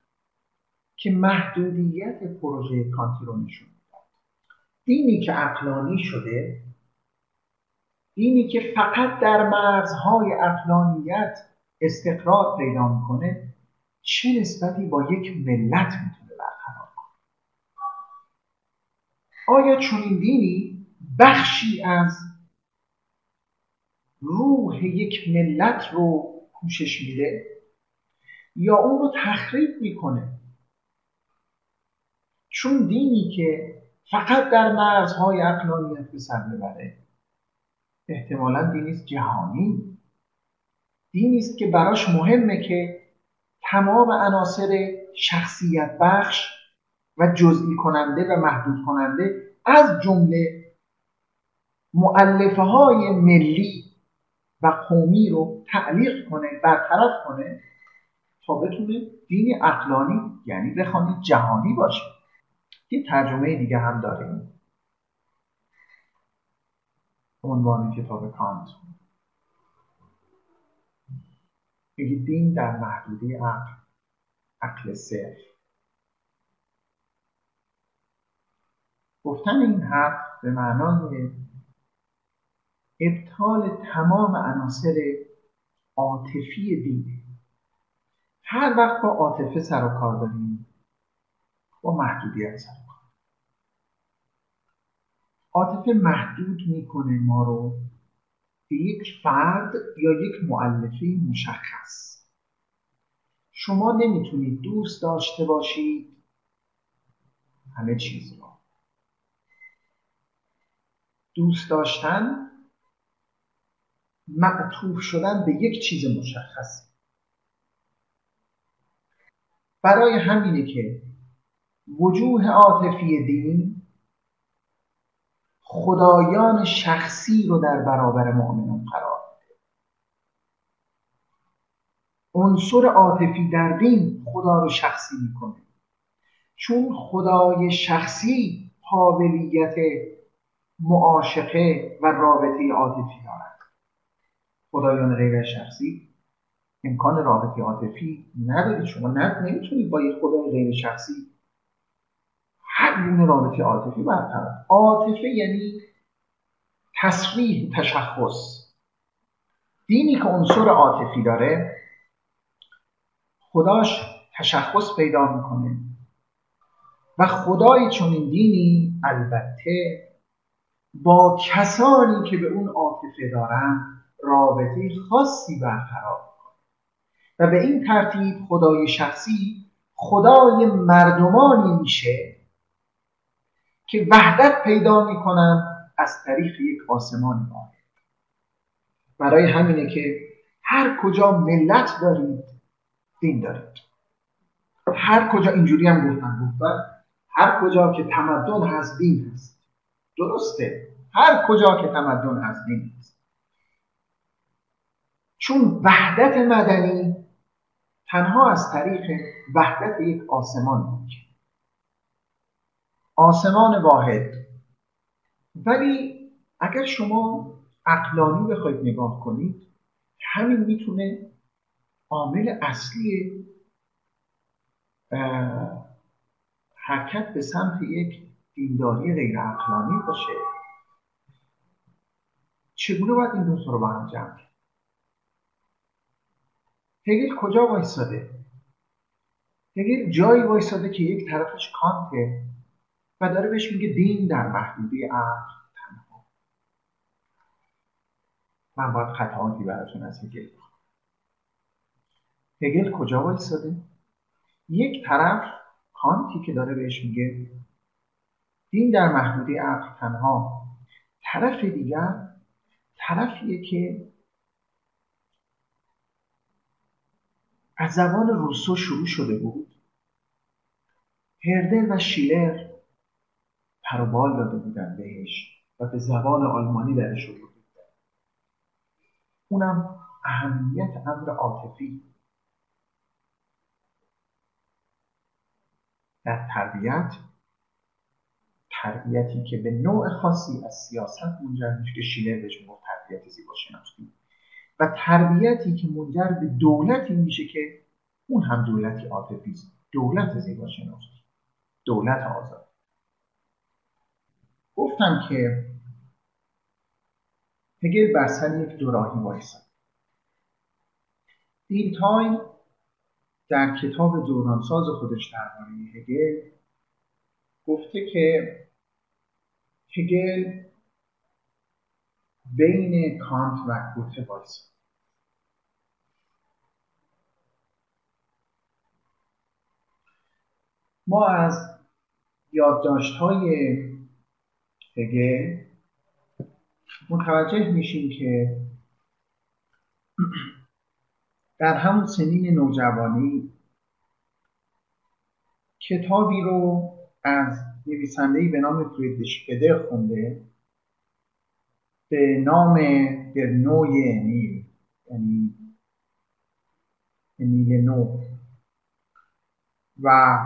که محدودیت پروژه کانتی رو نشون دینی که اقلانی شده دینی که فقط در مرزهای اقلانیت استقرار پیدا می‌کنه چه نسبتی با یک ملت می‌تونه برقرار کنه؟ آیا چنین دینی بخشی از روح یک ملت رو پوشش میده یا اون رو تخریب می‌کنه؟ چون دینی که فقط در مرزهای اقلانیت به سر ببره احتمالا دینی است جهانی. دینی است که براش مهمه که تمام عناصر شخصیت بخش و جزئی کننده و محدود کننده از جمله معلفه های ملی و قومی رو تعلیق کنه برطرف کنه تا بتونه دین اقلانی یعنی بخوانید جهانی باشه. یه ترجمه دیگه هم داریم. عنوان کتاب کانت. میگه دین در محدوده عقل عقل صرف گفتن این حرف به معنای ابطال تمام عناصر عاطفی دینه هر وقت با عاطفه سر و کار داریم با محدودیت سر عاطفه محدود می‌کنه ما رو به یک فرد یا یک معلفه مشخص. شما نمی‌تونید دوست داشته باشید همه چیز رو. دوست داشتن معطوف شدن به یک چیز مشخص. برای همینه که وجوه عاطفی دین خدایان شخصی رو در برابر مؤمنان قرار میده. عنصر عاطفی در دین خدا رو شخصی می‌کنه. چون خدای شخصی قابلیت معاشقه و رابطه عاطفی دارد. خدایان غیر شخصی امکان رابطه عاطفی ندارید شما نمی‌تونید با یک خدای غیر شخصی هر گونه رابطه عاطفی برقرار. عاطفه یعنی تصریح تشخص. دینی که عنصر عاطفی داره خداش تشخص پیدا می‌کنه. و خدای چون این دینی البته با کسانی که به اون عاطفه دارن رابطه خاصی برقرار می‌کنه. و به این ترتیب خدای شخصی خدای مردمانی میشه که وحدت پیدا می‌کنن از طریق یک آسمان واحد. برای همینه که هر کجا ملت دارید دین دارید. هر کجا اینجوری هم گفتن گفتن هر کجا که تمدن هست دین هست. درسته. هر کجا که تمدن هست دین هست. چون وحدت مدنی تنها از طریق وحدت یک آسمان ممکن آسمان واحد. ولی اگر شما عقلانی بخواید نگاه کنید همین می‌تونه عامل اصلی حرکت به سمت یک دینداری غیر عقلانی باشه. چگونه باید این دو رو با هم جمع کرد هگل کجا وایستاده هگل جایی وایستاده که یک طرفش کانته. و داره بهش میگه دین در محدوده عقل تنها. من باید قطعاتی براتون از هگل هگل کجا وایستاده یک طرف کانتی که داره بهش میگه دین در محدوده عقل تنها. طرف دیگر طرفیه که از زبان روسو شروع شده بود. هردل و شیلر پروبال داده بودن بهش و به زبان آلمانی درش بود اونم اهمیت امر عاطفی. در تربیت تربیتی که به نوع خاصی از سیاست منجر میشه که شیلر بهش تربیت زیباشناسی. و تربیتی که منجر به دولتی میشه که اون هم دولتی عاطفی دولت زیباشناسی. دولت آزاد. گفتم که هگل بر سر یک دوراهی وایسد تایلور در کتاب دورانساز خودش درباره هگل گفته که هگل بین کانت و گوته وایساد ما از یادداشت های هگل متوجه میشیم که در همون سنین نوجوانی کتابی رو از نویسندهی به نام فریدریش پدر خونده به نام در نوی امیل یعنی امیل نو. و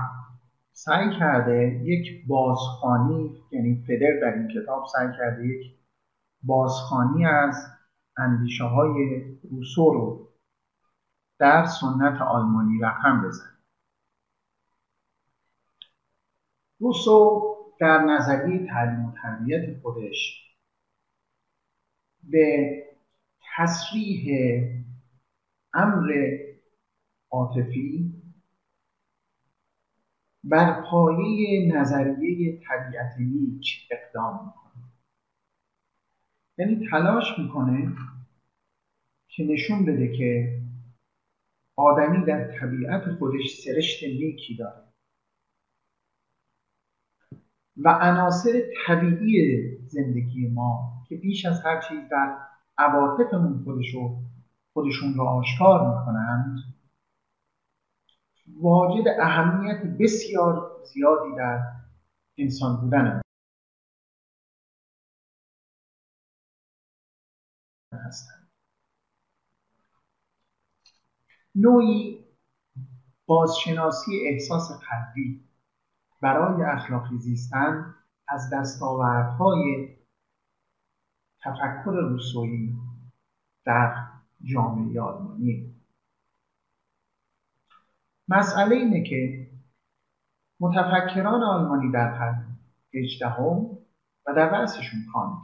سعی کرده یک بازخانی یعنی فدر در این کتاب سعی کرده یک بازخانی از اندیشه های روسو رو در سنت آلمانی رقم بزن روسو در نظریه تعلیم و تربیت خودش به تصریح امر عاطفی بر پایه نظریه طبیعت نیک اقدام می‌کنه. یعنی تلاش می‌کنه که نشون بده که آدمی در طبیعت خودش سرشت نیکی داره. و عناصر طبیعی زندگی ما که بیش از هر چیز در عواطفمون خودشو خودشون رو آشکار می‌کنند واجد اهمیت بسیار زیادی در انسان بودن هستند نوعی بازشناسی احساس قلبی برای اخلاقی زیستن از دستاوردهای تفکر روسویی در جامعه آلمانی. مسئله اینه که متفکران آلمانی در قرن هجدهم و در رأسشون کانت.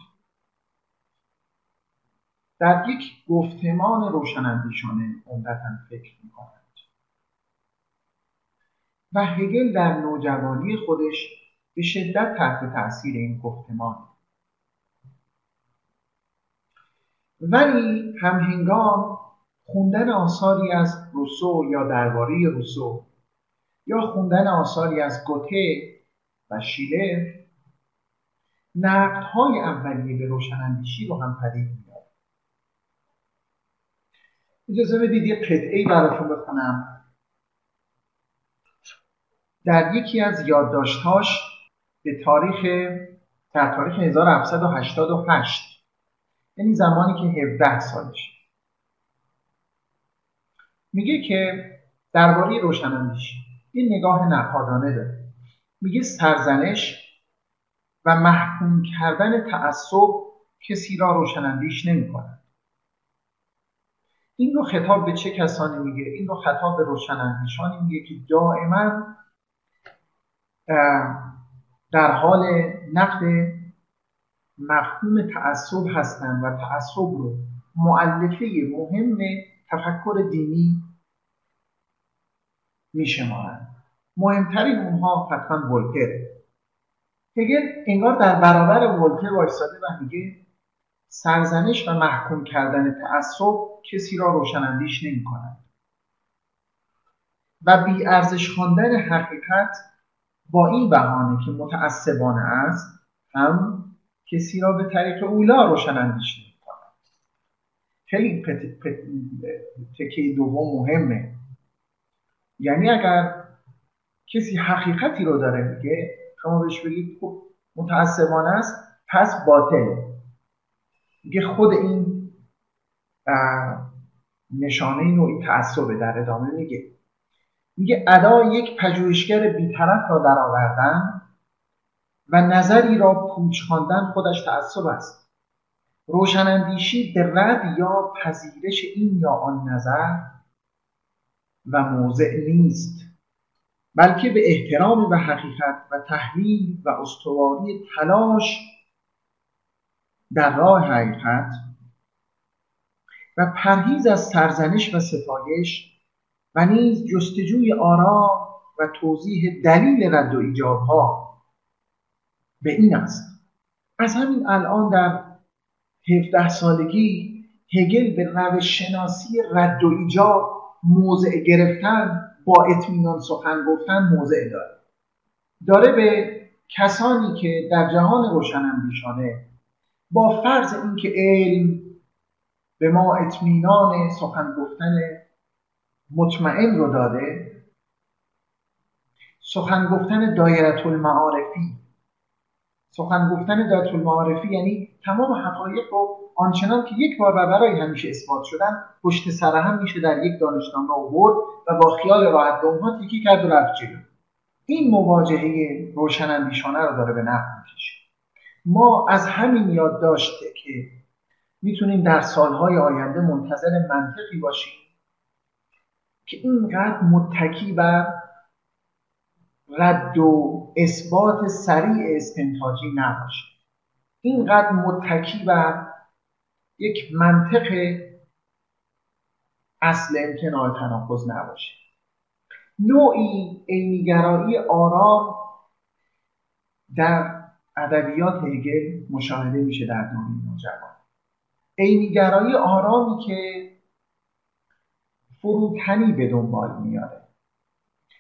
در یک گفتمان روشنندیشانه عمدتا فکر می‌کنند. و هگل در نوجوانی خودش به شدت تحت تاثیر این گفتمان ولی همهنگام خوندن آثاری از روسو یا درباره روسو یا خوندن آثاری از گوته و شیلر نقدهای اولیه به روشنندیشی رو هم پدید میاد اجازه بدید یه قطعه براتون بخونم. در یکی از یادداشتهاش به تاریخ در تاریخ 1788 یعنی زمانی که 17 سالش میگه که درباره روشناندیشی این نگاه نقادانه داره میگه سرزنش و محکوم کردن تعصب کسی را روشناندیش نمی کند. این رو خطاب به چه کسانی میگه این رو خطاب به روشنندیشانی میگه که دائما در حال نقد مفهوم تعصب هستند و تعصب رو معلفه مهم تفکر دینی میشمارند. مهمترین اونها حتما ولتره هگل انگار در برابر ولتر وایستاده و میگه سرزنش و محکوم کردن تعصب کسی را روشنندیش نمی کند و بی ارزش خواندن حقیقت با این بهانه که متعصبانه است هم کسی را به طریق اولا روشنندیش نمی خیلی تکه دوم مهمه. یعنی اگر کسی حقیقتی رو داره میگه شما بهش بگید خب متعصبانه است پس باطل. میگه خود این نشانه نوعی تعصبه در ادامه میگه. میگه ادا یک پژوهشگر بیطرف را درآوردن و نظری را پوچ خواندن خودش تعصب است. روشناندیشی به رد یا پذیرش این یا آن نظر و موضع نیست بلکه به احترام و حقیقت و تحلیل و استواری تلاش در راه حقیقت و پرهیز از سرزنش و ستایش و نیز جستجوی آرام و توضیح دلیل رد و ایجابها. به این است. از همین الان در 17 سالگی هگل به روش شناسی رد و ایجاب موضع گرفتن با اطمینان سخن گفتن موضع داره. داره به کسانی که در جهان روشنندیشانه با فرض اینکه علم به ما اطمینان سخن گفتن مطمئن رو داده سخن گفتن دایره المعارفی سخن گفتن دایره المعارفی یعنی تمام حقایق رو آنچنان که یک بار و برای همیشه اثبات شدن پشت سر هم میشه در یک دانشنامه آورد و با خیال راحت به اونها تیکی کرد و رفت جلو. این مواجهه روشنندیشانه رو داره به نفع می‌کشه. ما از همین یاد داشته که می‌تونیم در سالهای آینده منتظر منطقی باشیم که اینقدر متکی بر رد و اثبات سریع استنتاجی نباشه. اینقدر متکی بر یک منطق اصل امتناع تناقض نباشه. نوعی عینیگرایی آرام در ادبیات هگل مشاهده میشه در دوران نوجوان. عینیگرایی آرامی که فروتنی به دنبال میاره.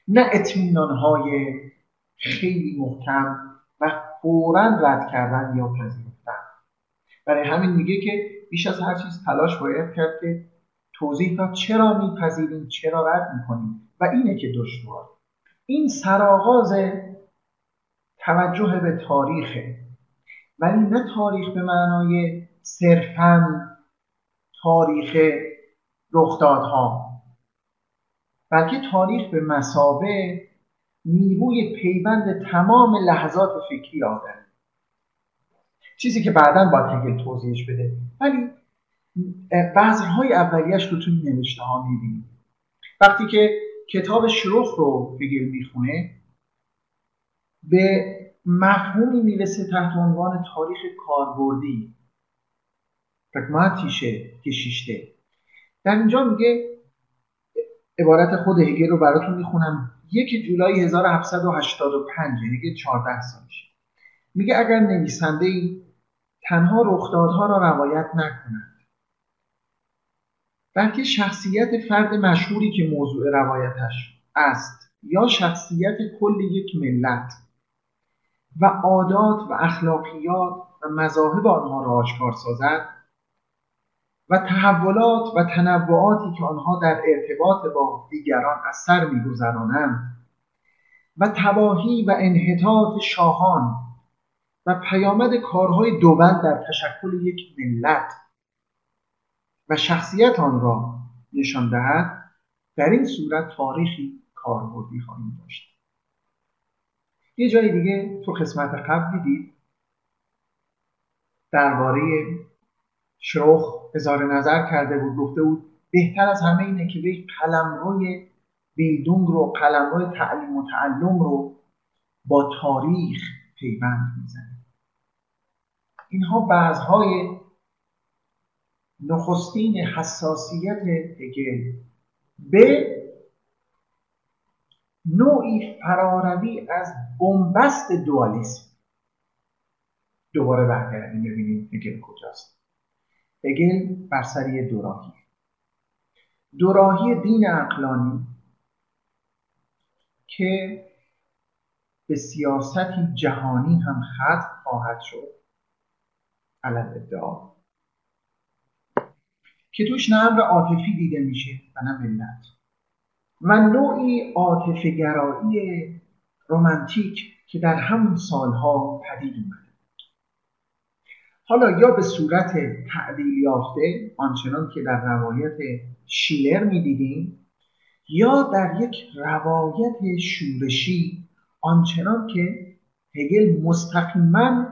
نه اطمینانهای خیلی محکم و فورا رد کردن یا پذیرفتن. برای همین میگه که بیش از هر چیز تلاش باید کرد که توضیح داد چرا میپذیریم چرا رد می‌کنیم و اینه که دشوار. این سرآغاز توجه به تاریخه. ولی نه تاریخ به معنای صرفا تاریخ رخدادها بلکه تاریخ به مسابه نیروی پیوند تمام لحظات فکری آدم چیزی که بعدا باید هگل توضیحش بده. ولی بذرهای اولیش رو توی نوشته ها می‌بینیم. وقتی که کتاب شروخ رو هگل می‌خونه به مفهومی می‌رسه تحت عنوان تاریخ کاربردی. پرگماتیشه کشیشته در اینجا میگه عبارت خود هگل رو براتون می‌خونم. یک جولای 1785 یعنی 14 سالش. میگه اگر نویسنده ای تنها رخدادها را روایت نکند بلکه شخصیت فرد مشهوری که موضوع روایتش است یا شخصیت کل یک ملت و عادات و اخلاقیات و مذاهب آنها را آشکار سازد و تحولات و تنوعاتی که آنها در ارتباط با دیگران از سر میگذرانند و تباهی و انحطاط شاهان و پیامد کارهای دوبند در تشکل یک ملت و شخصیت آن را نشان دهد در این صورت تاریخی کاربردی خواهیم داشت. یه جای دیگه تو قسمت قبل دیدید درباره شروخ اظهار نظر کرده بود گفته بود بهتر از همه اینه که به قلمروی بیدونگ رو قلمرو تعلیم و تعلم رو با تاریخ پیوند می‌زنه اینها بعضهای نخستین حساسیت هگل. به نوعی فراروی از بنبست دوالیسم. دوباره برگردیم ببینیم هگل کجاست. هگل بر سر دوراهی. دوراهی دین اقلانی که به سیاستی جهانی هم ختم خواهد شد. علل ادعا. که توش نه امر عاطفی دیده میشه و نه ملت و نوعی عاطف گرایی رومانتیک که در همون سالها پدید اومده. حالا یا به صورت تعدیل یافته آنچنان که در روایت شیلر می‌دیدیم یا در یک روایت شورشی آنچنان که هگل مستقیما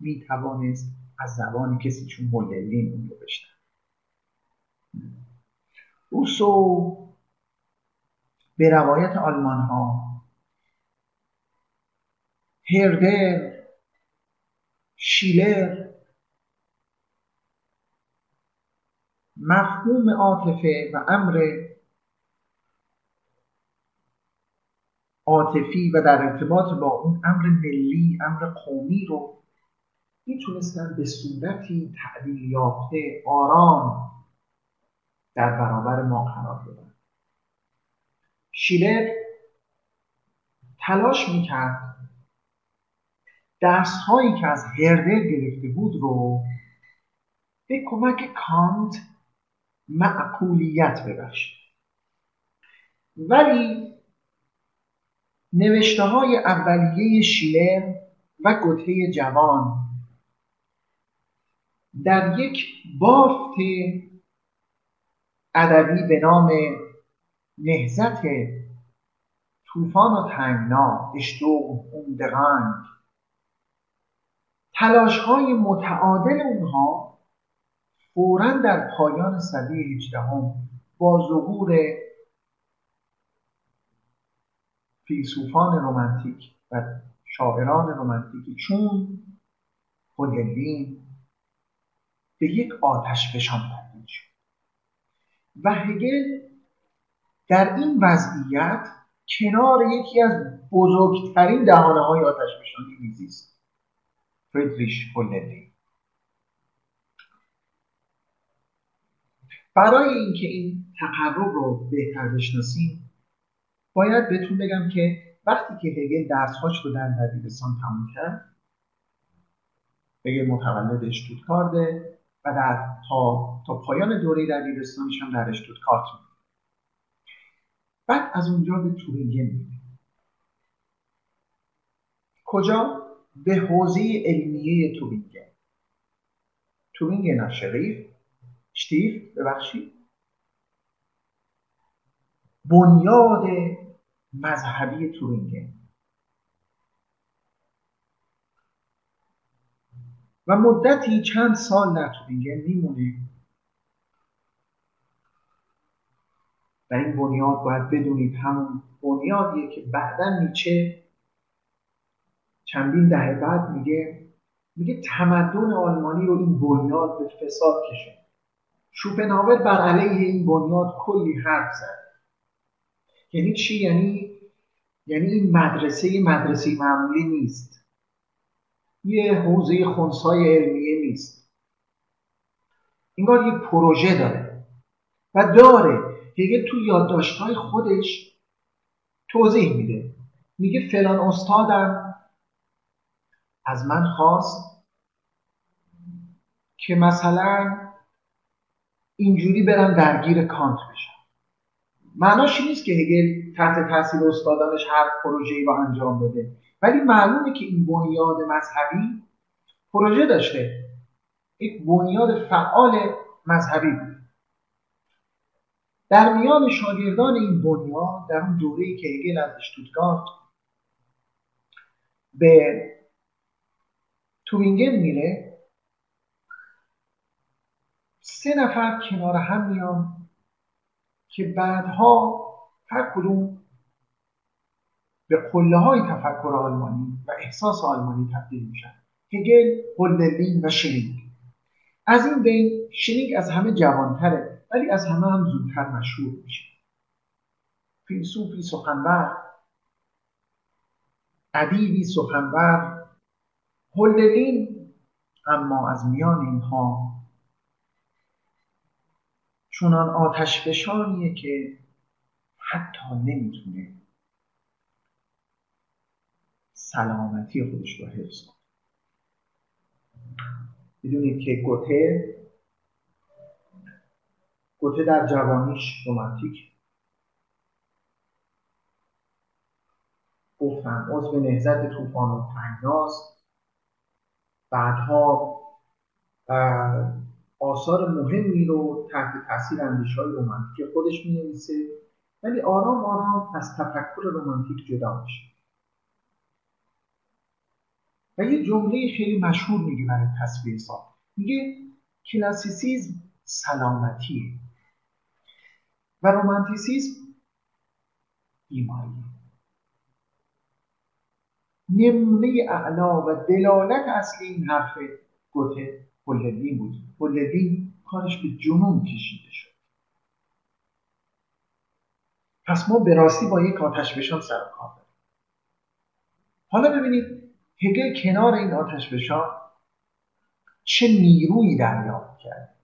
می‌توانست از زبان کسی چون هولدلین اون رو روسو به روایت آلمان ها هردر شیلر مفهوم عاطفه و امر عاطفی و در ارتباط با اون امر ملی امر قومی رو می‌تونستن به صورتی تعدیل یافته آرام در برابر ما قرار بدن. شیلر تلاش می‌کرد درس هایی که از هردر گرفته بود رو به کمک کانت معقولیت ببخشید. ولی نوشته های اولیه شیلر و گوته جوان در یک بافت ادبی به نام نهزت طوفان و تنگنا اشتوق اوندرنگ تلاش های متعادل اونها فورا در پایان سده هجدهم با ظهور فیلسوفان رومانتیک و شاعران رومانتیکی چون هولدین به یک آتش فشان تبدیل شد. و هگل در این وضعیت کنار یکی از بزرگترین دهانه های آتش فشانی میزیست فریدریش هولدین برای اینکه این تقرب رو بهتر بشناسیم باید بهتون بگم که وقتی که هگل درسهاش رو در دبیرستان تموم کرد هگل متولد اشتوتگارده و در تا, تا پایان دوره دبیرستانش هم در اشتوتگارت بعد از اونجا به تورینگن میره کجا؟ به حوزه علمیه تورینگن تورینگن شریف شتیف ببخشید. بنیاد مذهبی تورینگن و مدتی چند سال در تورینگن میمونه. در این بنیاد باید بدونید همون بنیادیه که بعدا نیچه چندین دهه بعد میگه میگه تمدن آلمانی رو این بنیاد به فساد کشید شوپنهاور بر علیه این بنیاد کلی حرف زد. یعنی چی؟ یعنی یعنی این مدرسه مدرسه معمولی نیست. یه حوزه خونسای علمیه نیست. انگار یه پروژه داره و داره. دیگه تو یادداشت‌های خودش توضیح میده. میگه فلان استادم از من خواست که مثلا اینجوری برم درگیر کانت بشم. معناش نیست که هگل تحت تاثیر استادانش هر پروژه‌ای رو انجام بده. ولی معلومه که این بنیاد مذهبی پروژه داشته. یک بنیاد فعال مذهبی بود. در میان شاگردان این بنیاد در اون دوره‌ای که هگل از اشتوتگارت به توینگن میره سه نفر کنار هم میان که بعدها هر کدوم به قله های تفکر آلمانی و احساس آلمانی تبدیل میشن. هگل، هولدرلین و شلینگ از این بین شلینگ از همه جوانتره ولی از همه هم زودتر مشهور میشه. فیلسوفی سخنور. ادیبی سخنور. هولدرلین اما از میان اینها چونان آتش فشانیه که حتی نمی‌تونه سلامتی خودش رو حفظ کنه. بدونید که گوته گوته در جوانیش رومانتیک. گفتم عضو نهزت طوفان و تنگناست. بعدها آثار مهمی رو تحت تاثیر اندیش های رومانتیک خودش می نویسه ولی آرام آرام از تفکر رومانتیک جدا میشه. و یه جمله خیلی مشهور میگه برای تصویر ساخت میگه کلاسیسیزم سلامتیه و رومانتیسیزم بیماریه نمونه اعلا و دلالت اصلی این حرف گوته. هولدین بود. هولدین کارش به جنون کشیده شد. پس ما به راستی با یک آتش بشان سر کار داریم. حالا ببینید هگل کنار این آتش بشان چه نیرویی دریافت کرد؟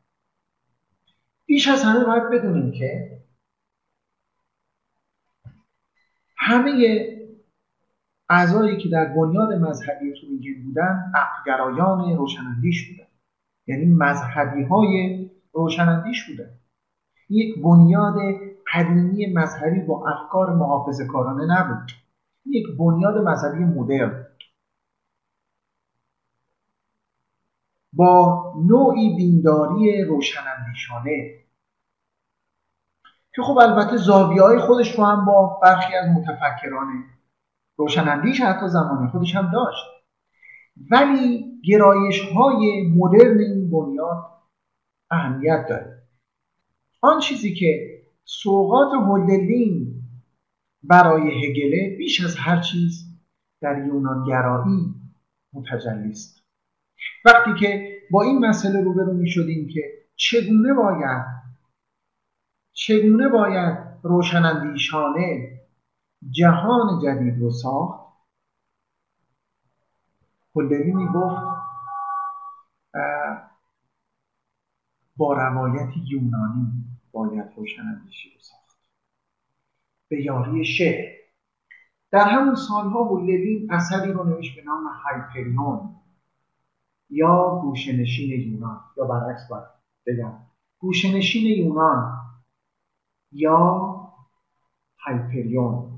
بیش از همه باید بدونیم که همه اعضایی که در بنیاد مذهبی تومیگن بودن عقلگرایان روشنندیش بودن. یعنی مذهبی های روشنندیش بودن یک بنیاد قدیمی مذهبی با افکار محافظ کارانه نبود. یک بنیاد مذهبی مدرن. با نوعی دینداری روشنندیشانه که خب البته زاویه های خودش رو هم با برخی از متفکران روشنندیش حتی زمانی خودش هم داشت. ولی گرایش های مدرن این بنیاد اهمیت داره. آن چیزی که سوقات هولدلین برای هگله بیش از هر چیز در یونانگرایی متجلی است. وقتی که با این مسئله روبرو می شدیم که چگونه باید چگونه باید روشنندیشانه جهان جدید رو ساخت هولدری می گفت با روایت یونانی باید روشنندیشی رو ساخت. به یاری شعر. در همون سالها هولدوین اثری رو نوشت به نام هایپریون یا گوشنشین یونان. یا برعکس باید بگم گوشنشین یونان یا هایپریون.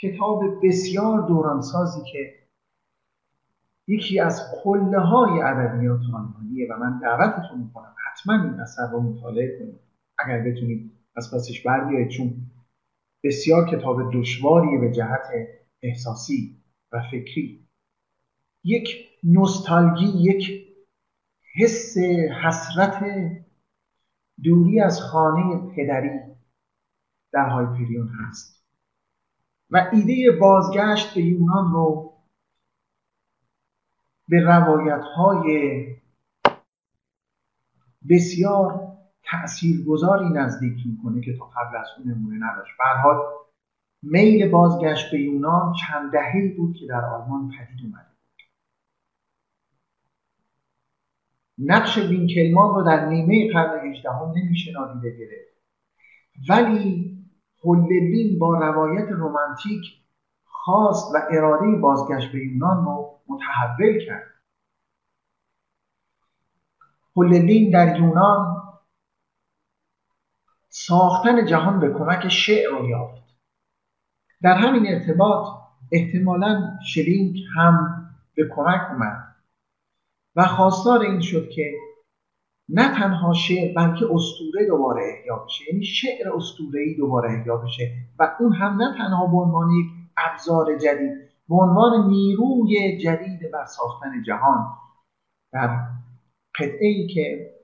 کتاب بسیار دورانسازی که یکی از قله های ادبیات آلمانیه و من دعوتتون می‌کنم حتما این اثر رو مطالعه کنید. اگر بتونید از پسش بر بیایید چون بسیار کتاب دشواریه به جهت احساسی و فکری. یک نوستالژی یک حس حسرت دوری از خانه پدری در هایپریون هست. و ایده بازگشت به یونان رو به روایت های بسیار تأثیرگذاری نزدیک می‌کنه که تا قبل از اون نمونه نداشت. حال میل بازگشت به یونان چند دههی بود که در آلمان پدید اومده بود. نقش وینکلمان رو در نیمه قرن هجدهم نمیشه نادیده گرفت ولی هولدوین با روایت رومانتیک خواست و اراده بازگشت به یونان رو متحول کرد. هولدوین در یونان ساختن جهان به کمک شعر رو یافت. در همین ارتباط احتمالا شلینگ هم به کمک اومد و خواستار این شد که نه تنها شعر بلکه استوره دوباره احیا بشه. یعنی شعر ای دوباره احیا بشه. و اون هم نه تنها به عنوان یک ابزار جدید به عنوان نیروی جدید بر ساختن جهان. در قطعه ای که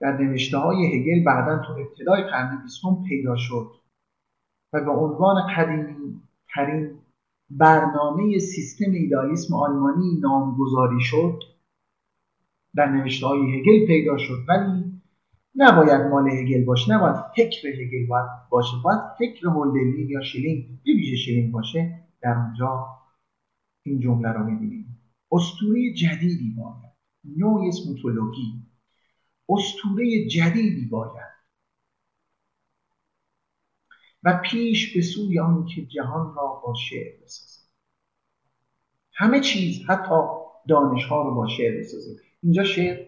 در نوشته های هگل بعدا تو ابتدای قرن بیستم پیدا شد و به عنوان قدیمی ترین برنامه سیستم ایدالیسم آلمانی نامگذاری شد در نوشته های هگل پیدا شد. ولی نباید مال هگل باشه. نباید فکر هگل باید باشه. باید فکر هولدرلین یا شیلینگ به شیلینگ باشه. در اونجا این جمله رو می‌بینیم. اسطوره جدیدی باید. نوع میتولوژی اسطوره جدیدی باید. و پیش به سوی آن که جهان را با شعر بسازد همه چیز حتی دانش ها رو با شعر بسازد اینجا شعر.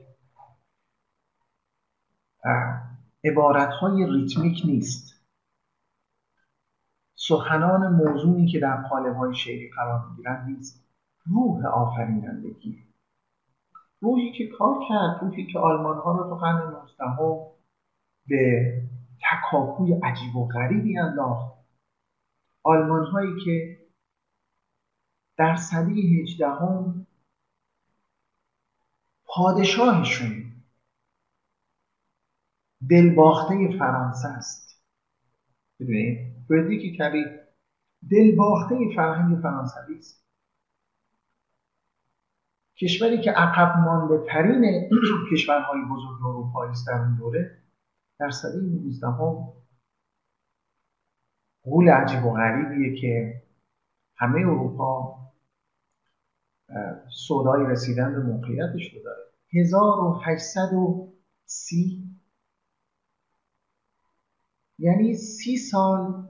عبارت های ریتمیک نیست. سخنان موضوعی که در قالب های شعری قرار می‌گیرند نیست. روح آفرینندگی روحی که کار کرد روحی که آلمان ها رو تو قرن 19 به تکاپوی عجیب و غریبی انداخت. آلمان هایی که در صده هجدهم پادشاهشون دلباخته فرانسه است. ببینید فردریک کبیر دلباخته فرهنگ فرانسوی است. کشوری که عقب مانده ترین کشورهای بزرگ اروپایی است در اون دوره در سده 19 غول عجیب و غریبیه که همه اروپا سودای رسیدن به موقعیتش رو داره. 1830 یعنی سی سال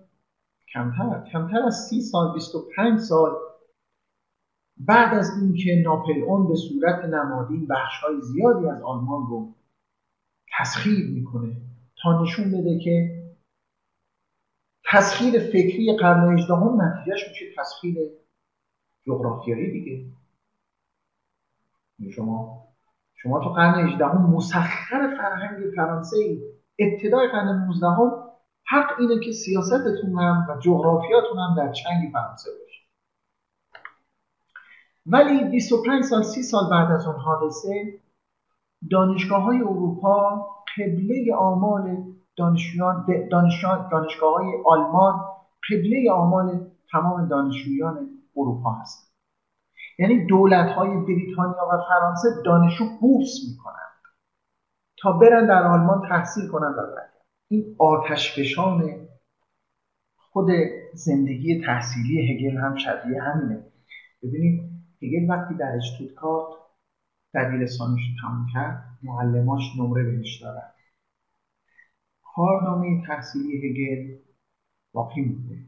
کمتر کمتر از سی سال 25 سال بعد از اینکه ناپلئون به صورت نمادین بخشهای زیادی از آلمان رو تسخیر می‌کنه تا نشون بده که تسخیر فکری قرن هجدهم نتیجهش میشه تسخیر جغرافیایی دیگه. شما شما تو قرن هجدهم مسخر فرهنگ فرانسه ابتدای قرن 19 حق اینه که سیاستتون هم و جغرافیاتون هم در چنگ فرانسه باشه. ولی 25 سال 30 سال بعد از اون حادثه دانشگاه های اروپا قبله آمال دانشجویان دانشگاه های آلمان قبله آمال تمام دانشجویان اروپا هست یعنی دولت های بریتانیا و فرانسه دانشجو بورس می‌کنن. تا برن در آلمان تحصیل کنن و این آتشفشان خود زندگی تحصیلی هگل هم شبیه همینه. ببینید هگل وقتی در اشتوتگارت دبیرستانش رو تموم کرد معلماش نمره بهش دارن کارنامه تحصیلی هگل باقی مونده.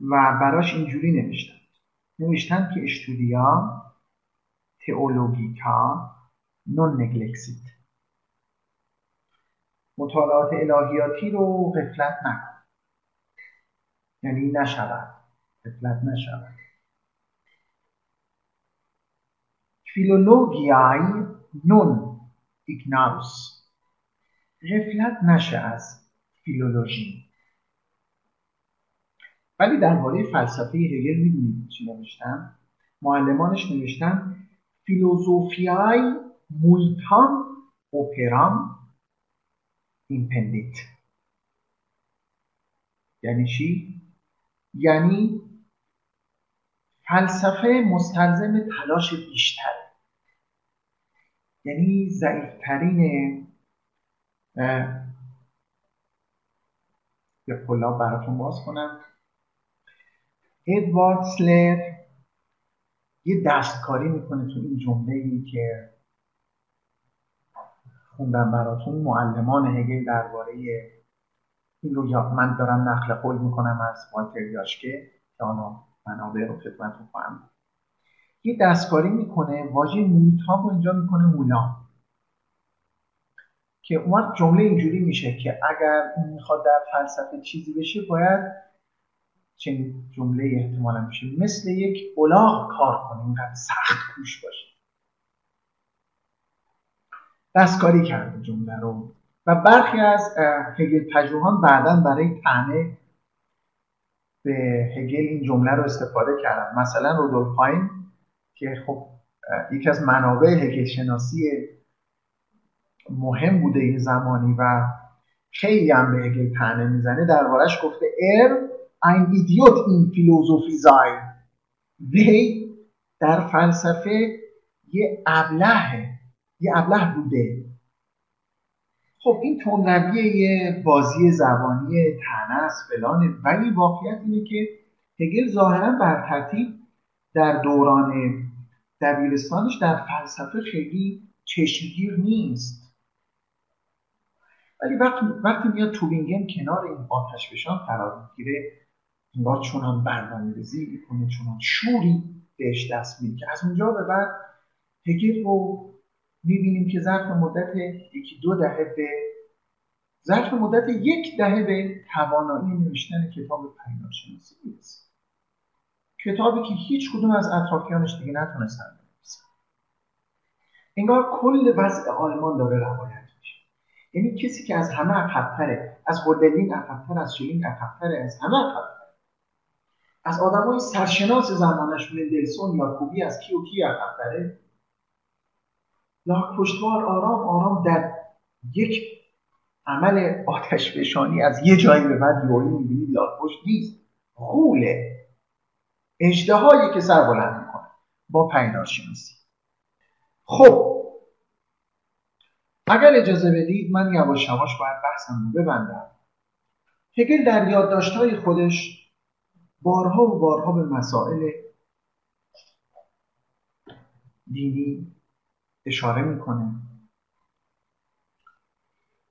و براش اینجوری نوشتن. نوشتن که اشتودیا تئولوژیکا نون نگلکسیت مطالعات الهیاتی رو غفلت نکن. یعنی نشود. غفلت نشود. فیلولوژیای نون ایگناروس. غفلت نشه از فیلولوژی. ولی درباره فلسفه هگل می‌دونید چی نوشتن معلمانش نوشتن فیلوزوفیای مولتان اوپرام ایمپندیت. یعنی چی؟ یعنی فلسفه مستلزم تلاش بیشتر یعنی ضعیفترین یا کلا براتون باز کنم. ادوارد سلر یه دستکاری می‌کنه تو این جمله ای که خوندم براتون. معلمان هگل درباره این رو من دارم نقل قول می‌کنم از والتر یاشکه که حالا منابع رو خدمتتون خواهم یه دستکاری می‌کنه واژه مولتام رو اینجا می‌کنه مولا. که اون جمله اینجوری میشه که اگر اون می‌خواد در فلسفه چیزی بشه باید چنین جمله احتمالا میشه. مثل یک الاغ کار کنه اینقدر سخت کوش باشه. دستکاری کرده جمله رو. و برخی از هگل پژوهان بعدا برای تنه به هگل این جمله رو استفاده کردن. مثلا رودولف که خب یکی از منابع هگل شناسی مهم بوده این زمانی و خیلی هم به هگل تنه می‌زنه دربارش گفته ار ein Idiot in Philosophie sein وی در فلسفه یه ابله یه ابله بوده. خب این تونرویه یه بازی زبانی تنه است فلانه. ولی واقعیت اینه که هگل ظاهرا بر ترتیب در دوران دبیرستانش در فلسفه خیلی چشمگیر نیست. ولی وقتی, وقتی میاد توبینگن کنار این آتش بشان قرار می‌گیره انگار چونان برنامه ریزی می‌کنه چونان شوری بهش دست میده از اونجا به بعد هگل رو می‌بینیم که ظرف مدت یکی دو دهه به ظرف مدت یک دهه به توانایی نوشتن کتاب پیداشناسی می‌رسه. کتابی که هیچ کدوم از اطرافیانش دیگه نتونستن بنویسن. انگار کل وضع آلمان داره روایت میشه. یعنی کسی که از همه عقبتره از هودلین عقبتر از شلینگ عقبتره از همه عقبتر از آدمای سرشناس زمانش مندلسون یا کوبی از کی و کی عقبتره لاک پشتوار آرام آرام در یک عمل آتش فشانی از یه جایی به بعد یوهی می‌بینید لاک پشت نیست. غوله اجدهایی که سر بلند می‌کنه با پیدارشناسی خب اگر اجازه بدید من یواش یواش باید بحثم رو ببندم. هگل در یادداشت‌های خودش بارها و بارها به مسائل دینی اشاره می‌کنه.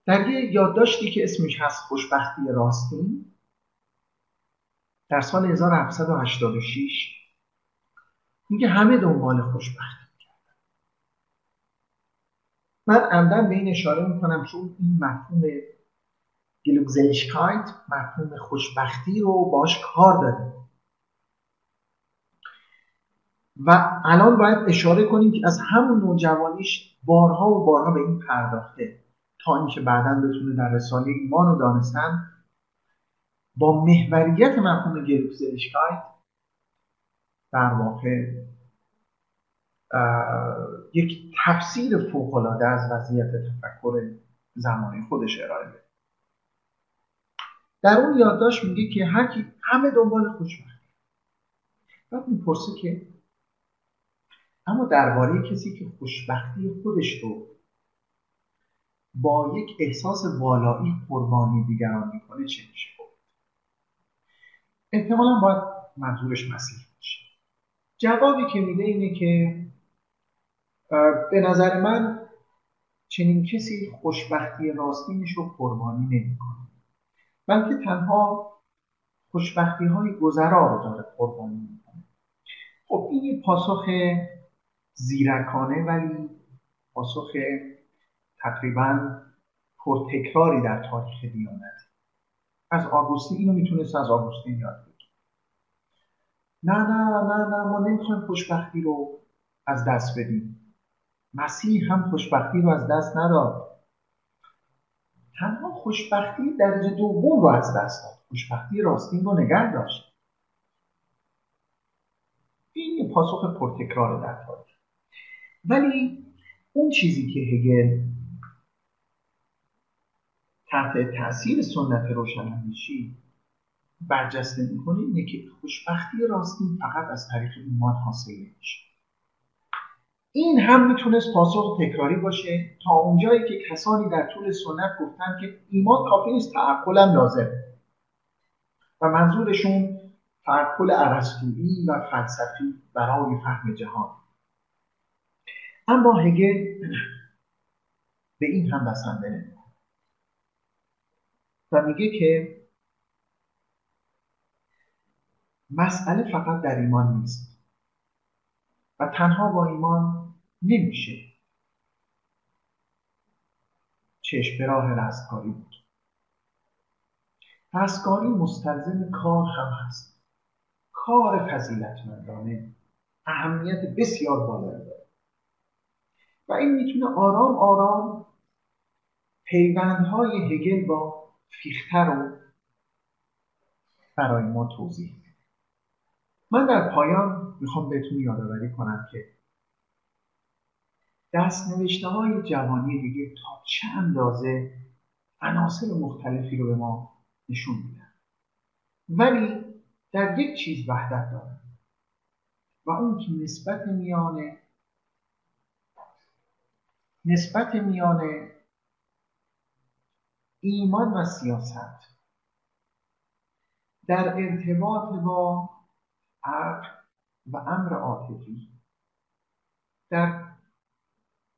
در یه یادداشتی که اسمش هست خوشبختی راستین در سال 1786 میگه همه دنبال خوشبختی من عمدن به این اشاره می‌کنم چون این مفهوم گلوگزلیشکایت مفهوم خوشبختی رو باش کار داره. و الان باید اشاره کنیم که از همون نوجوانیش بارها و بارها به این پرداخته. تا اینکه بعدا بتونه در رساله ایمان و دانستن با محوریت مفهوم گلوکزلیشکایت در واقع یک تفسیر فوقالعاده از وضعیت تفکر زمانی خودش ارائه بده. در اون یادداشت میگه که هر کی همه دنبال خوشبختی بعد می‌پرسه که اما درباره کسی که خوشبختی خودش رو با یک احساس والایی قربانی دیگران می‌کنه چه میشه احتمالا باید منظورش مسیح باشه. جوابی که میده اینه که به نظر من چنین کسی خوشبختی راستینش رو قربانی نمی‌کنه. بلکه تنها خوشبختی های گذرا رو داره قربانی می‌کنه. خب این پاسخ زیرکانه ولی پاسخ تقریبا پرتکراری در تاریخ دیانت. از آگوستین اینو می‌تونست از آگوستین یاد بگیر نه نه نه نه ما نمی‌خوایم خوشبختی رو از دست بدیم. مسیح هم خوشبختی رو از دست نداد. تنها خوشبختی درجه دوم رو از دست داد. خوشبختی راستین رو نگه داشت. این یه پاسخ پرتکرار در تاریخ. ولی اون چیزی که هگل تحت تاثیر سنت روشناندیشی برجسته می‌کنه اینه که خوشبختی راستین فقط از طریق ایمان حاصل نمیشه. این هم می‌تونست پاسخ تکراری باشه تا اونجایی که کسانی در طول سنت گفتن که ایمان کافی نیست تعقلم لازم. و منظورشون تعقل ارسطویی و فلسفی برای فهم جهان. اما هگل به این هم بسنده نمی‌کنه. و میگه که مسئله فقط در ایمان نیست. و تنها با ایمان نمیشه. چشم به راه رستگاری بود. رستگاری مستلزم کار هم هست. کار فضیلتمندانه اهمیت بسیار بالایی داره. و این می‌تونه آرام آرام پیوندهای هگل با فیخته رو برای ما توضیح من در پایان می‌خوام بهتون یادآوری کنم که دست نوشته های جوانی دیگه تا چه اندازه عناصر مختلفی رو به ما نشون میدن. ولی در یک چیز وحدت داره و اون که نسبت میان نسبت میان ایمان و سیاست در ارتباط با عقل و امر عاطفی در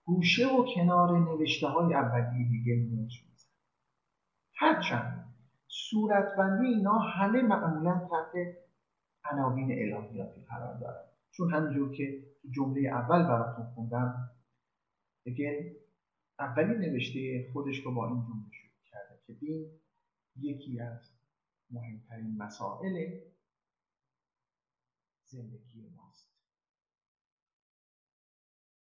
گوشه و کنار نوشته های اولیه دیگه میشه هرچند صورتبندی اینا همه معمولا تحت عناوین الهیاتی قرار دارن. چون همینجور که جمله اول براتون خوندم دیگه اولی نوشته خودش رو با این جمله شروع کرده که دین یکی از مهمترین مسائل زندگی ما.